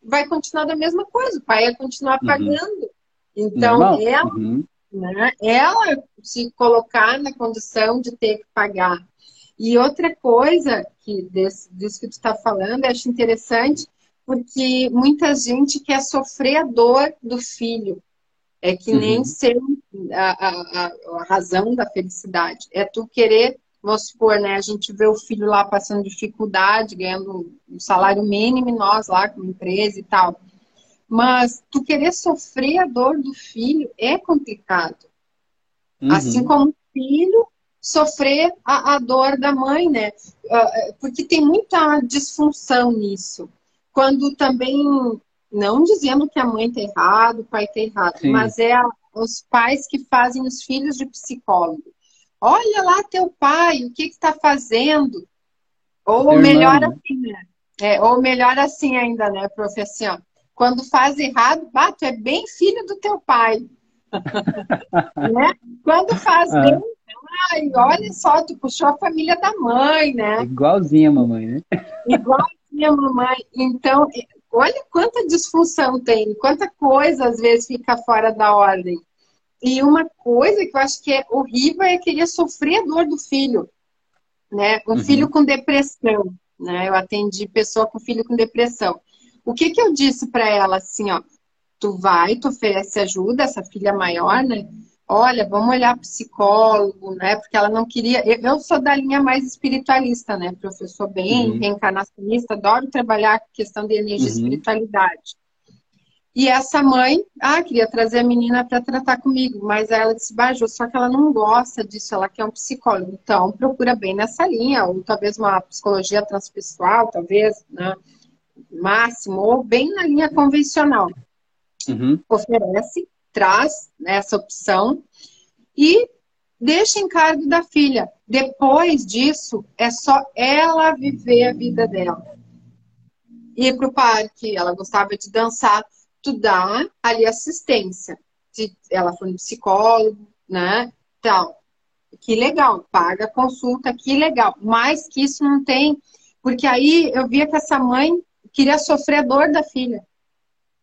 vai continuar da mesma coisa, o pai vai continuar uhum. pagando. Uhum. Então, Normal. ela, uhum. né, ela se colocar na condição de ter que pagar. E outra coisa que desse, disso que tu está falando, eu acho interessante, porque muita gente quer sofrer a dor do filho. É que nem uhum. ser a, a, a, razão da felicidade. É tu querer vamos supor, né? A gente vê o filho lá passando dificuldade, ganhando um salário mínimo, nós lá como empresa e tal. Mas tu querer sofrer a dor do filho é complicado. Uhum. Assim como o filho sofrer a, a, dor da mãe, né? Ah, é, porque tem muita disfunção nisso. Quando também, não dizendo que a mãe tá errado, o pai tá errado, Sim. mas é a, os pais que fazem os filhos de psicólogo. Olha lá teu pai, o que está fazendo? Ou melhor assim, né? É, ou melhor assim ainda, né, professor? Quando faz errado, bato, é bem filho do teu pai. né? Quando faz ah. bem, ai, olha só, tu puxou a família da mãe, né? Igualzinha a mamãe, né? Igualzinha a mamãe. Então, olha quanta disfunção tem, quanta coisa às vezes fica fora da ordem. E uma coisa que eu acho que é horrível é querer sofrer a dor do filho, né? Um uhum. filho com depressão, né? Eu atendi pessoa com filho com depressão. O que que eu disse para ela assim, ó? Tu vai, tu oferece ajuda, essa filha maior, né? Olha, vamos olhar psicólogo, né? Porque ela não queria. Eu sou da linha mais espiritualista, né? Professor bem, uhum. reencarnacionista, adoro trabalhar com questão de energia e uhum. espiritualidade. E essa mãe, ah, queria trazer a menina para tratar comigo, mas ela disse, Bajou, só que ela não gosta disso, ela quer um psicólogo. Então, procura bem nessa linha, ou talvez uma psicologia transpessoal, talvez, né? Máximo, ou bem na linha convencional. Uhum. Oferece, traz né, essa opção e deixa em cargo da filha. Depois disso, é só ela viver a vida dela. Ir para o parque, ela gostava de dançar tu dá ali assistência. Se ela for um psicólogo, né? Tal. Que legal, paga a consulta, que legal. Mas que isso não tem, porque aí eu via que essa mãe queria sofrer a dor da filha.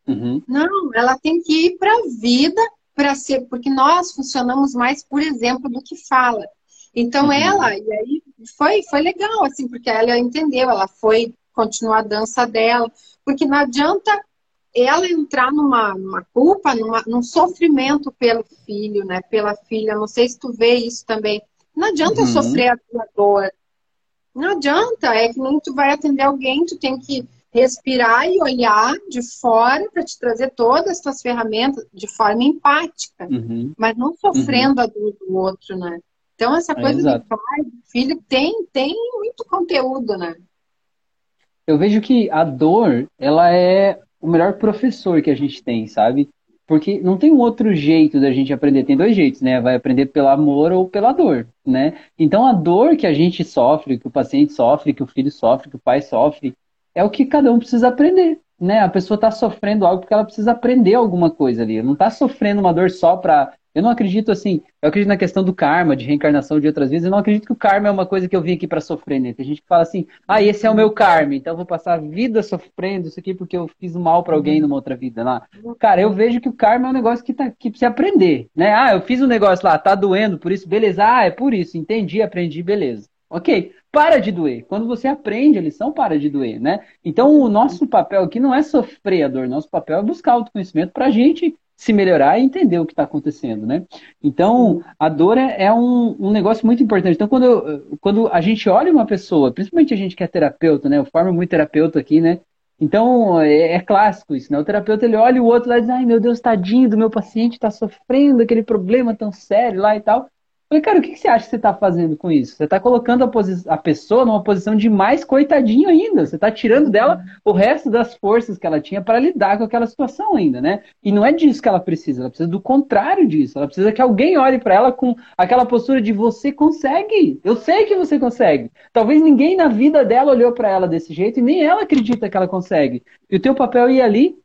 Uhum. Não, ela tem que ir para a vida para ser, porque nós funcionamos mais por exemplo do que fala. Então uhum. ela, e aí foi, foi legal, assim, porque ela entendeu, ela foi continuar a dança dela, porque não adianta ela entrar numa, numa culpa, numa, num sofrimento pelo filho, né? Pela filha. Não sei se tu vê isso também. Não adianta uhum. sofrer a tua dor. Não adianta. É que nem tu vai atender alguém, tu tem que respirar e olhar de fora para te trazer todas as tuas ferramentas de forma empática, uhum. mas não sofrendo uhum. a dor do outro, né? Então essa coisa é, do pai, do filho tem tem muito conteúdo, né? Eu vejo que a dor, ela é o melhor professor que a gente tem, sabe? Porque não tem um outro jeito da gente aprender. Tem dois jeitos, né? Vai aprender pelo amor ou pela dor, né? Então a dor que a gente sofre, que o paciente sofre, que o filho sofre, que o pai sofre, é o que cada um precisa aprender, né? A pessoa está sofrendo algo porque ela precisa aprender alguma coisa ali. Não está sofrendo uma dor só para eu não acredito assim, eu acredito na questão do karma, de reencarnação de outras vezes, eu não acredito que o karma é uma coisa que eu vim aqui para sofrer, né? Tem gente que fala assim, ah, esse é o meu karma, então eu vou passar a vida sofrendo isso aqui porque eu fiz mal para alguém numa outra vida lá. Cara, eu vejo que o karma é um negócio que, tá, que precisa aprender, né? Ah, eu fiz um negócio lá, tá doendo, por isso, beleza, ah, é por isso, entendi, aprendi, beleza. Ok, para de doer. Quando você aprende a lição, para de doer, né? Então, o nosso papel aqui não é sofrer a dor, nosso papel é buscar autoconhecimento para a gente se melhorar e entender o que está acontecendo, né? Então, a dor é, é um, um, negócio muito importante. Então, quando, quando a gente olha uma pessoa, principalmente a gente que é terapeuta, né? Eu formo muito terapeuta aqui, né? Então, é, é, clássico isso, né? O terapeuta, ele olha o outro lá e diz, ai, meu Deus, tadinho do meu paciente, está sofrendo aquele problema tão sério lá e tal. Falei, cara, o que você acha que você está fazendo com isso? Você está colocando a, a, pessoa numa posição de mais coitadinho ainda. Você está tirando dela o resto das forças que ela tinha para lidar com aquela situação ainda, né? E não é disso que ela precisa. Ela precisa do contrário disso. Ela precisa que alguém olhe para ela com aquela postura de você consegue. Eu sei que você consegue. Talvez ninguém na vida dela olhou para ela desse jeito e nem ela acredita que ela consegue. E o teu papel é ir ali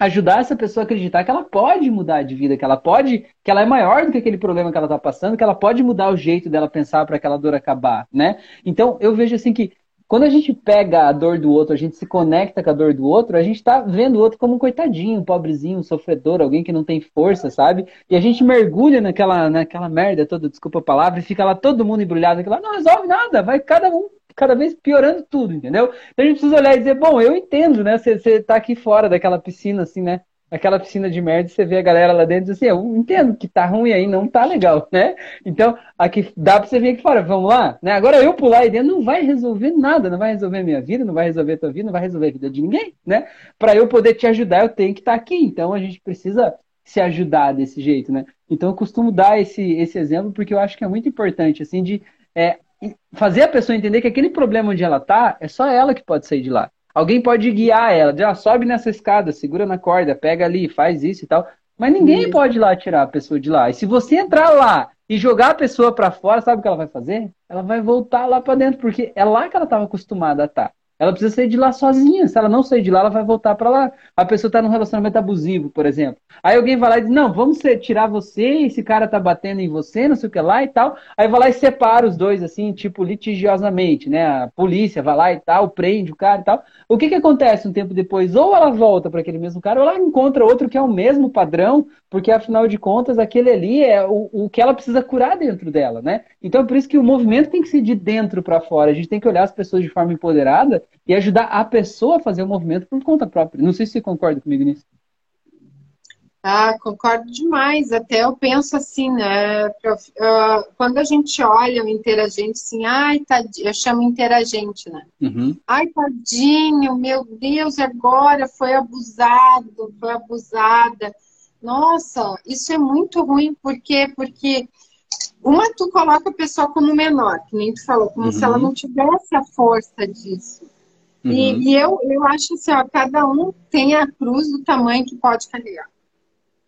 ajudar essa pessoa a acreditar que ela pode mudar de vida, que ela pode, que ela é maior do que aquele problema que ela está passando, que ela pode mudar o jeito dela pensar para aquela dor acabar, né? Então eu vejo assim que quando a gente pega a dor do outro, a gente se conecta com a dor do outro, a gente está vendo o outro como um coitadinho, um pobrezinho, um sofredor, alguém que não tem força, sabe? E a gente mergulha naquela, naquela merda toda, desculpa a palavra, e fica lá todo mundo embrulhado, lá, não resolve nada, vai cada um cada vez piorando tudo, entendeu? Então a gente precisa olhar e dizer, bom, eu entendo, né? Você tá aqui fora daquela piscina, assim, né? aquela piscina de merda você vê a galera lá dentro e diz assim, eu entendo que tá ruim aí, não tá legal, né? Então, aqui dá pra você vir aqui fora, vamos lá, né? Agora eu pular aí dentro não vai resolver nada, não vai resolver minha vida, não vai resolver tua vida, não vai resolver a vida de ninguém, né? Para eu poder te ajudar, eu tenho que estar tá aqui. Então a gente precisa se ajudar desse jeito, né? Então eu costumo dar esse, esse exemplo porque eu acho que é muito importante, assim, de é, fazer a pessoa entender que aquele problema onde ela tá, é só ela que pode sair de lá. Alguém pode guiar ela, já ah, sobe nessa escada, segura na corda, pega ali, faz isso e tal. Mas ninguém pode ir lá tirar a pessoa de lá. E se você entrar lá e jogar a pessoa para fora, sabe o que ela vai fazer? Ela vai voltar lá para dentro, porque é lá que ela estava acostumada a estar. Ela precisa sair de lá sozinha. Se ela não sair de lá, ela vai voltar para lá. A pessoa está num relacionamento abusivo, por exemplo. Aí alguém vai lá e diz: Não, vamos tirar você, esse cara tá batendo em você, não sei o que lá e tal. Aí vai lá e separa os dois, assim, tipo, litigiosamente, né? A polícia vai lá e tal, prende o cara e tal. O que que acontece um tempo depois? Ou ela volta para aquele mesmo cara, ou ela encontra outro que é o mesmo padrão, porque afinal de contas, aquele ali é o, o que ela precisa curar dentro dela, né? Então, por isso que o movimento tem que ser de dentro para fora. A gente tem que olhar as pessoas de forma empoderada e ajudar a pessoa a fazer o movimento por conta própria. Não sei se você concorda comigo nisso. Ah, concordo demais. Até eu penso assim, né? Ah, quando a gente olha o interagente, assim, ai, tadinho, eu chamo interagente, né? Uhum. Ai, tadinho, meu Deus, agora foi abusado, foi abusada. Nossa, isso é muito ruim, por quê? Porque uma, tu coloca a pessoa como menor, que nem tu falou, como uhum. se ela uhum. não tivesse a força disso. Uhum. E, e, eu, eu acho assim, ó, cada um tem a cruz do tamanho que pode carregar.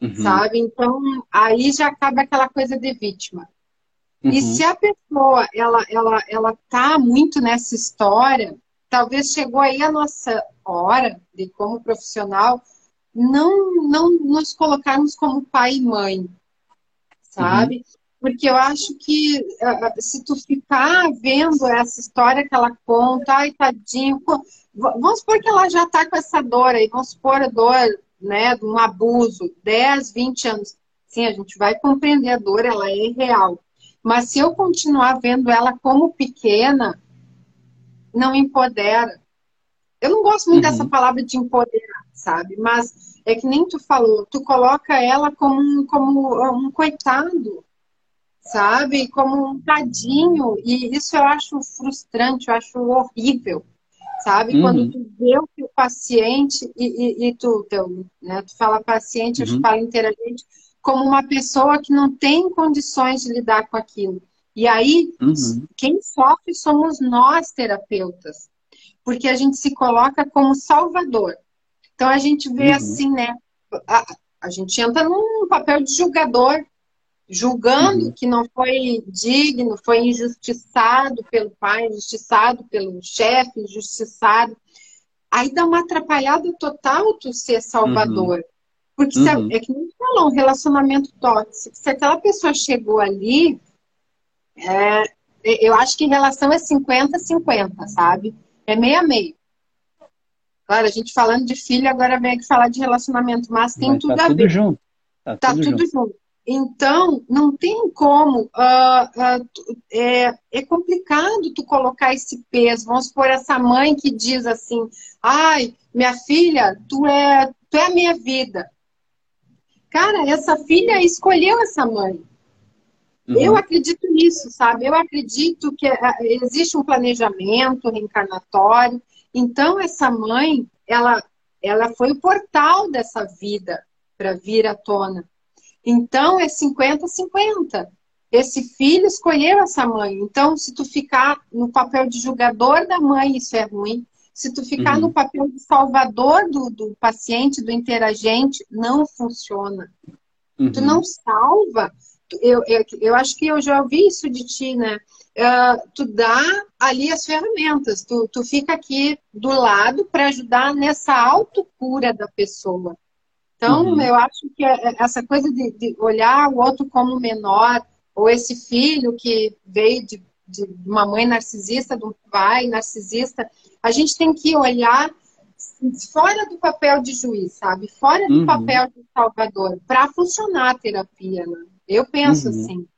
Uhum. Sabe? Então, aí já acaba aquela coisa de vítima. Uhum. E se a pessoa, ela, ela, ela tá muito nessa história, talvez chegou aí a nossa hora de, como profissional, não, não nos colocarmos como pai e mãe, sabe? Uhum. Porque eu acho que uh, se tu ficar vendo essa história que ela conta, ai, tadinho, vamos supor que ela já tá com essa dor aí, vamos supor a dor, né, de um abuso, 10, 20 anos. Sim, a gente vai compreender a dor, ela é real. Mas se eu continuar vendo ela como pequena, não empodera. Eu não gosto muito uhum. dessa palavra de empoderar, sabe? Mas é que nem tu falou, tu coloca ela como um, como um coitado sabe? Como um tadinho. E isso eu acho frustrante, eu acho horrível, sabe? Uhum. Quando tu vê o que o paciente, e, e, e tu, teu, né? tu fala paciente, uhum. eu falo interagente, como uma pessoa que não tem condições de lidar com aquilo. E aí, uhum. quem sofre somos nós, terapeutas, porque a gente se coloca como salvador. Então a gente vê uhum. assim, né? A, a gente entra num papel de julgador, julgando uhum. que não foi digno, foi injustiçado pelo pai, injustiçado pelo chefe, injustiçado. Aí dá uma atrapalhada total tu ser salvador. Uhum. Porque uhum. é, é que nem falou, um relacionamento tóxico. Se aquela pessoa chegou ali, é, eu acho que relação é 50-50, sabe? É meia-meio. Claro, a gente falando de filho, agora vem aqui falar de relacionamento, mas tem mas tudo tá a tudo ver. Junto. Tá, tá tudo, tudo junto. junto. Então, não tem como. Uh, uh, é, é, complicado tu colocar esse peso. Vamos supor essa mãe que diz assim: ai, minha filha, tu é, tu é a minha vida. Cara, essa filha escolheu essa mãe. Uhum. Eu acredito nisso, sabe? Eu acredito que ah, existe um planejamento reencarnatório. Então, essa mãe, ela, ela foi o portal dessa vida para vir à tona. Então é 50-50. Esse filho escolheu essa mãe. Então, se tu ficar no papel de julgador da mãe, isso é ruim. Se tu ficar uhum. no papel de salvador do, do paciente, do interagente, não funciona. Uhum. Tu não salva. Eu, eu, eu acho que eu já ouvi isso de ti, né? Uh, tu dá ali as ferramentas, tu, tu fica aqui do lado para ajudar nessa autocura da pessoa. Então, uhum. eu acho que é, é essa coisa de, de, olhar o outro como menor, ou esse filho que veio de, de uma mãe narcisista, de um pai narcisista, a gente tem que olhar fora do papel de juiz, sabe? Fora do uhum. papel de salvador, para funcionar a terapia, né? Eu penso uhum. assim.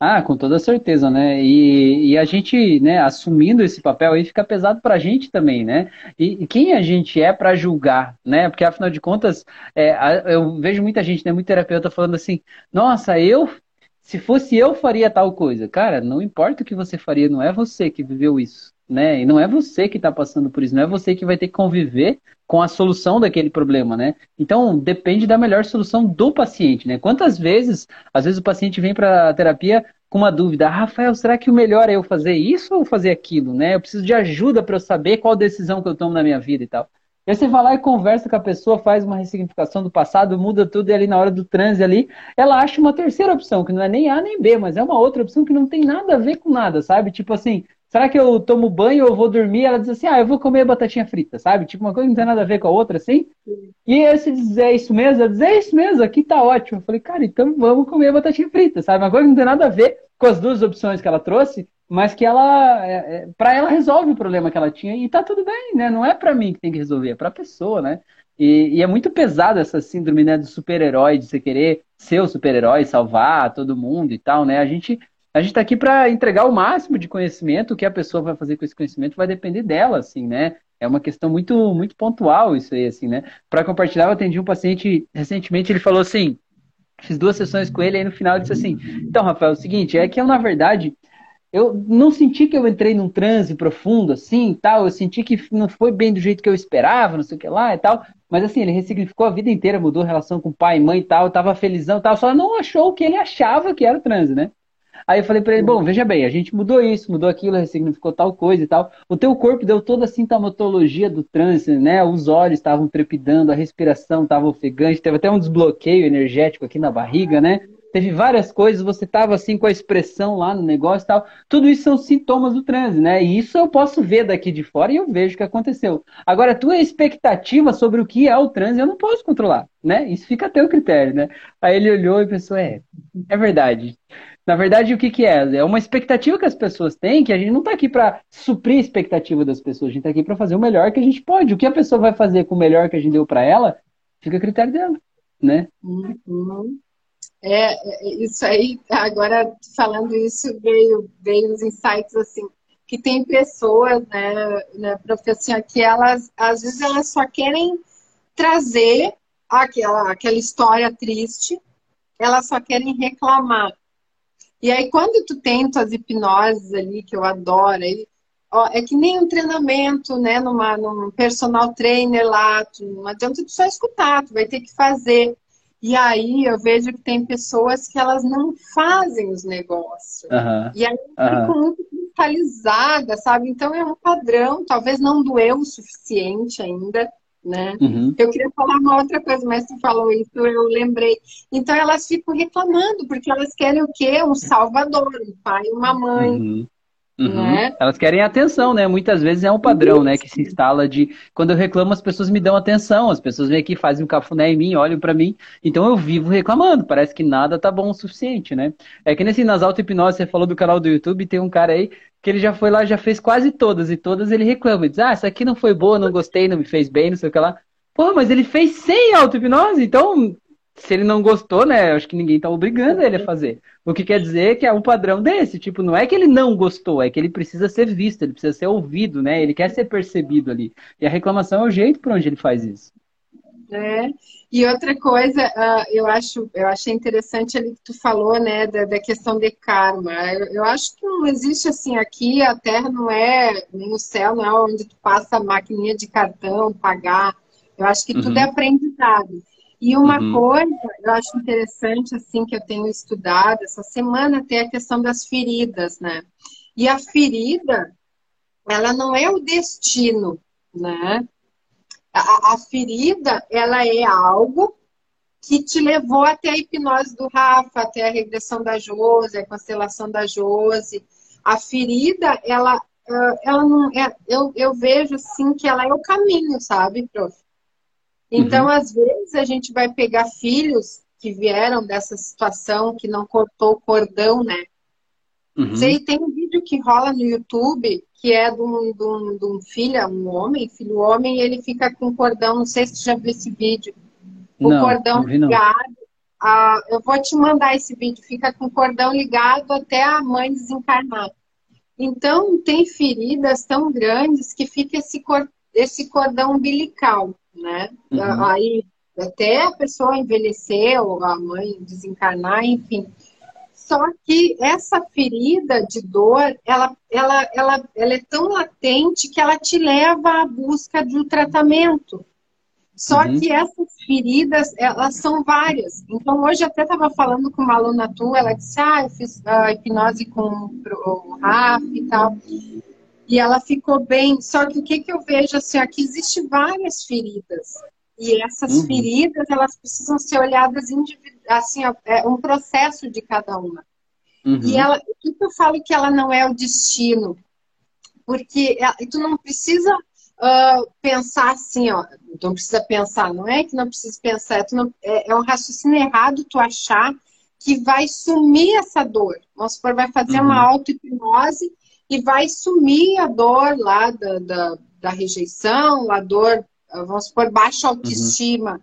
Ah, com toda certeza, né? E, e a gente, né, assumindo esse papel aí, fica pesado para a gente também, né? E, e, quem a gente é para julgar, né? Porque afinal de contas, é, eu vejo muita gente, né, muito terapeuta falando assim: nossa, eu, se fosse eu, faria tal coisa. Cara, não importa o que você faria, não é você que viveu isso, né? E não é você que está passando por isso, não é você que vai ter que conviver com a solução daquele problema, né? Então, depende da melhor solução do paciente, né? Quantas vezes, às vezes o paciente vem para a terapia com uma dúvida, ah, Rafael, será que o melhor é eu fazer isso ou fazer aquilo, né? Eu preciso de ajuda para eu saber qual decisão que eu tomo na minha vida e tal. E aí você vai lá e conversa com a pessoa, faz uma ressignificação do passado, muda tudo e ali na hora do transe ali, ela acha uma terceira opção, que não é nem A nem B, mas é uma outra opção que não tem nada a ver com nada, sabe? Tipo assim, Será que eu tomo banho ou vou dormir? Ela diz assim, ah, eu vou comer batatinha frita, sabe? Tipo, uma coisa que não tem nada a ver com a outra, assim. E esse diz, é isso mesmo? Ela diz, é isso mesmo, aqui tá ótimo. Eu falei, cara, então vamos comer batatinha frita, sabe? Uma coisa que não tem nada a ver com as duas opções que ela trouxe, mas que ela, é, é, para ela resolve o problema que ela tinha e tá tudo bem, né? Não é para mim que tem que resolver, é para a pessoa, né? E, e, é muito pesado essa síndrome né, do super-herói, de você querer ser o super-herói, salvar todo mundo e tal, né? A gente a gente está aqui para entregar o máximo de conhecimento, o que a pessoa vai fazer com esse conhecimento vai depender dela, assim, né? É uma questão muito, muito pontual isso aí, assim, né? Para compartilhar, eu atendi um paciente recentemente, ele falou assim, fiz duas sessões com ele, aí no final ele disse assim, então, Rafael, é o seguinte, é que eu, na verdade, eu não senti que eu entrei num transe profundo, assim, tal, eu senti que não foi bem do jeito que eu esperava, não sei o que lá e tal, mas assim, ele ressignificou a vida inteira, mudou a relação com pai, mãe e tal, tava felizão e tal, só não achou o que ele achava que era transe, né? Aí eu falei para ele, bom, veja bem, a gente mudou isso, mudou aquilo, ressignificou tal coisa e tal. O teu corpo deu toda a sintomatologia do trânsito, né? Os olhos estavam trepidando, a respiração estava ofegante, teve até um desbloqueio energético aqui na barriga, né? Teve várias coisas, você estava assim com a expressão lá no negócio e tal. Tudo isso são sintomas do transe, né? E isso eu posso ver daqui de fora e eu vejo o que aconteceu. Agora, a tua expectativa sobre o que é o transe, eu não posso controlar, né? Isso fica a teu critério, né? Aí ele olhou e pensou, é, é verdade. Na verdade, o que, que é? É uma expectativa que as pessoas têm, que a gente não está aqui para suprir a expectativa das pessoas, a gente está aqui para fazer o melhor que a gente pode. O que a pessoa vai fazer com o melhor que a gente deu para ela, fica a critério dela, né? Uhum. É, é, isso aí, agora falando isso, veio, veio os insights assim, que tem pessoas, né, né professor, que elas, às vezes, elas só querem trazer aquela, aquela história triste, elas só querem reclamar. E aí, quando tu tem tuas hipnoses ali, que eu adoro, aí, ó, é que nem um treinamento, né, numa, num personal trainer lá, tu, não adianta tu só escutar, tu vai ter que fazer. E aí eu vejo que tem pessoas que elas não fazem os negócios. Uhum. E aí uhum. ficam muito cristalizadas, sabe? Então é um padrão, talvez não doeu o suficiente ainda, né? Uhum. Eu queria falar uma outra coisa, mas tu falou isso, eu lembrei. Então elas ficam reclamando, porque elas querem o quê? Um salvador, um pai e uma mãe. Uhum. Uhum. Né? Elas querem atenção, né? Muitas vezes é um padrão, né? Que se instala de. Quando eu reclamo, as pessoas me dão atenção. As pessoas vêm aqui, fazem um cafuné em mim, olham para mim. Então eu vivo reclamando. Parece que nada tá bom o suficiente, né? É que nesse nas auto-hipnose, você falou do canal do YouTube, tem um cara aí que ele já foi lá, já fez quase todas. E todas ele reclama. Ele diz: Ah, essa aqui não foi boa, não gostei, não me fez bem, não sei o que lá. Pô, mas ele fez sem auto-hipnose, então se ele não gostou, né? Acho que ninguém tá obrigando ele a fazer. O que quer dizer que é um padrão desse, tipo, não é que ele não gostou, é que ele precisa ser visto, ele precisa ser ouvido, né? Ele quer ser percebido ali. E a reclamação é o jeito por onde ele faz isso. É. E outra coisa, uh, eu acho, eu achei interessante ali que tu falou, né, da, da questão de karma. Eu, eu, acho que não existe assim aqui, a Terra não é nem o céu, não é onde tu passa a maquininha de cartão, pagar. Eu acho que tudo é uhum. é aprendizado. E uma uhum. coisa eu acho interessante, assim, que eu tenho estudado essa semana, tem a questão das feridas, né? E a ferida, ela não é o destino, né? A, a ferida, ela é algo que te levou até a hipnose do Rafa, até a regressão da Jose, a constelação da Jose. A ferida, ela, ela não é, eu, eu vejo assim que ela é o caminho, sabe, prof? Então, uhum. às vezes, a gente vai pegar filhos que vieram dessa situação, que não cortou o cordão, né? Uhum. Tem um vídeo que rola no YouTube, que é de um, de um, de um filho, um homem, filho homem, e ele fica com cordão, não sei se você já viu esse vídeo. O não, cordão não ligado. a, eu vou te mandar esse vídeo, fica com o cordão ligado até a mãe desencarnar. Então, tem feridas tão grandes que fica esse, cor, esse cordão umbilical, né? Uhum. Aí, até a pessoa envelhecer, ou a mãe desencarnar, enfim. Só que essa ferida de dor, ela, ela, ela, ela é tão latente que ela te leva à busca de um tratamento. Só uhum. que essas feridas, elas são várias. Então, hoje até estava falando com uma aluna tua, ela disse, ah, eu fiz uh, hipnose com o Rafa e tal. E ela ficou bem. Só que o que, que eu vejo, assim, aqui existe várias feridas. E essas uhum. feridas, elas precisam ser olhadas assim, é um processo de cada uma. Uhum. E ela, o que eu falo que ela não é o destino? Porque ela, tu não precisa uh, pensar assim, ó, não precisa pensar, não é que não precisa pensar, é, não, é, é um raciocínio errado tu achar que vai sumir essa dor. Vamos supor, vai fazer uhum. uma auto-hipnose e vai sumir a dor lá da, da, da, rejeição, a dor, vamos supor, baixa autoestima. Uhum.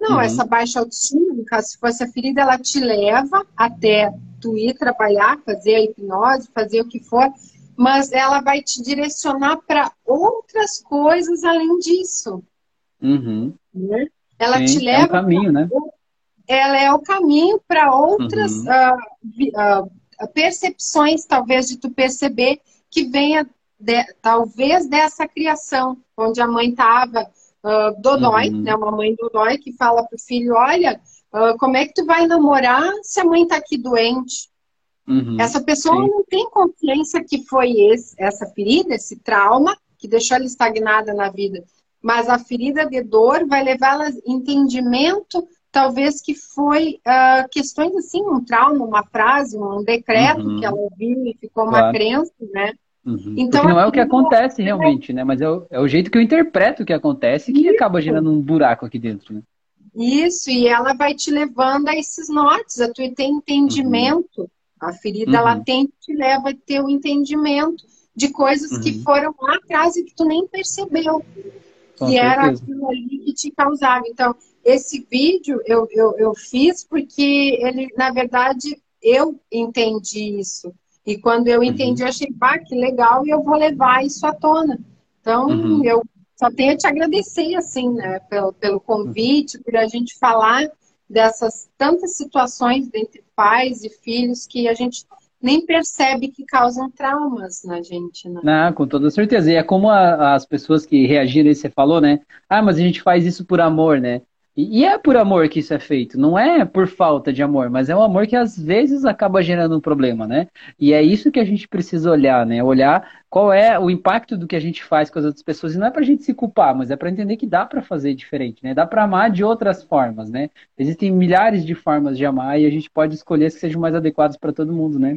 Não, uhum. essa baixa autoestima, no caso, se fosse a ferida, ela te leva até tu ir trabalhar, fazer a hipnose, fazer o que for, mas ela vai te direcionar para outras coisas além disso. Uhum. Né? Ela Sim, te leva. É o caminho, né? Ela é o caminho para outras uhum. uh, uh, percepções, talvez, de tu perceber que venha, de, talvez, dessa criação, onde a mãe estava uh, dodói, uhum. né? Uma mãe dodói que fala pro filho: olha, como é que tu vai namorar se a mãe está aqui doente? Uhum, essa pessoa sim. não tem consciência que foi esse, essa ferida, esse trauma, que deixou ela estagnada na vida. Mas a ferida de dor vai levá-la a entendimento, talvez que foi uh, questões assim, um trauma, uma frase, um decreto uhum. que ela ouviu e ficou claro. uma crença, né? Uhum. Então, Porque não é o que acontece realmente, né? Mas é o, é o, jeito que eu interpreto o que acontece que Isso. acaba gerando um buraco aqui dentro, né? Isso, e ela vai te levando a esses nortes, a tu ter entendimento. Uhum a ferida uhum. latente te leva a ter o entendimento de coisas uhum. que foram lá atrás e que tu nem percebeu. Com que certeza. era aquilo ali que te causava. Então, esse vídeo eu, eu, eu fiz porque ele, na verdade, eu entendi isso. E quando eu entendi, uhum. eu achei, pá, que legal, e eu vou levar isso à tona. Então, uhum. eu só tenho a te agradecer, assim, né, pelo, pelo convite, por a gente falar dessas tantas situações entre pais e filhos que a gente nem percebe que causam traumas na gente, né? Não, com toda certeza. E é como a, as pessoas que reagiram aí, você falou, né? Ah, mas a gente faz isso por amor, né? E, é por amor que isso é feito, não é por falta de amor, mas é um amor que às vezes acaba gerando um problema, né? E é isso que a gente precisa olhar, né? Olhar qual é o impacto do que a gente faz com as outras pessoas. E não é para a gente se culpar, mas é para entender que dá para fazer diferente, né? Dá para amar de outras formas, né? Existem milhares de formas de amar e a gente pode escolher as que sejam mais adequadas para todo mundo, né?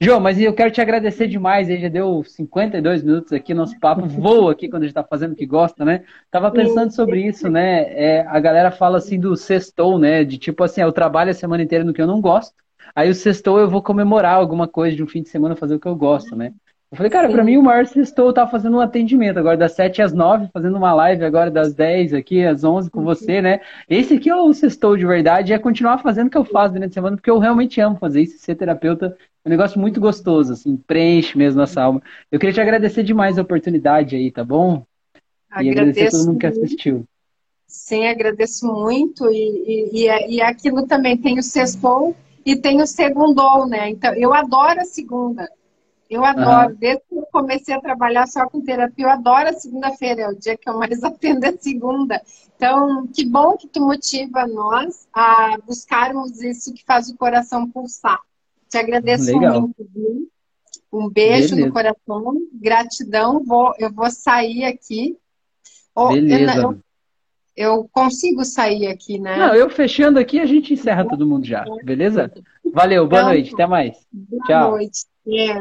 João, mas eu quero te agradecer demais. Ele já deu 52 minutos aqui, nosso papo voa aqui quando a gente está fazendo o que gosta, né? Tava pensando sobre isso, né? É, a galera fala assim do sextou, né? De tipo assim, eu trabalho a semana inteira no que eu não gosto. Aí o sextou eu vou comemorar alguma coisa de um fim de semana, fazer o que eu gosto, né? Eu falei, cara, para mim o maior sextou tá fazendo um atendimento agora das 7 às 9, fazendo uma live agora das 10 aqui às 11 com você, né? Esse aqui é o sextou de verdade, é continuar fazendo o que eu faço durante a semana, porque eu realmente amo fazer isso, ser terapeuta é um negócio muito gostoso, assim, preenche mesmo nossa alma. Eu queria te agradecer demais a oportunidade aí, tá bom? Agradeço e agradecer a todo mundo que assistiu. Sim, agradeço muito. E, e, e, e aquilo também tem o sextou e tem o segundou, né? Então, eu adoro a segunda. Eu adoro, uhum. desde que eu comecei a trabalhar só com terapia, eu adoro a segunda-feira, é o dia que eu mais atendo a segunda. Então, que bom que tu motiva nós a buscarmos isso que faz o coração pulsar. Te agradeço Legal. muito, viu? Um beijo Beleza. no coração, gratidão. Vou, eu vou sair aqui. Oh, Beleza. Eu, eu, consigo sair aqui, né? Não, eu fechando aqui, a gente encerra todo mundo já. Beleza? Valeu, boa então, noite, até mais. Boa Tchau. noite. É.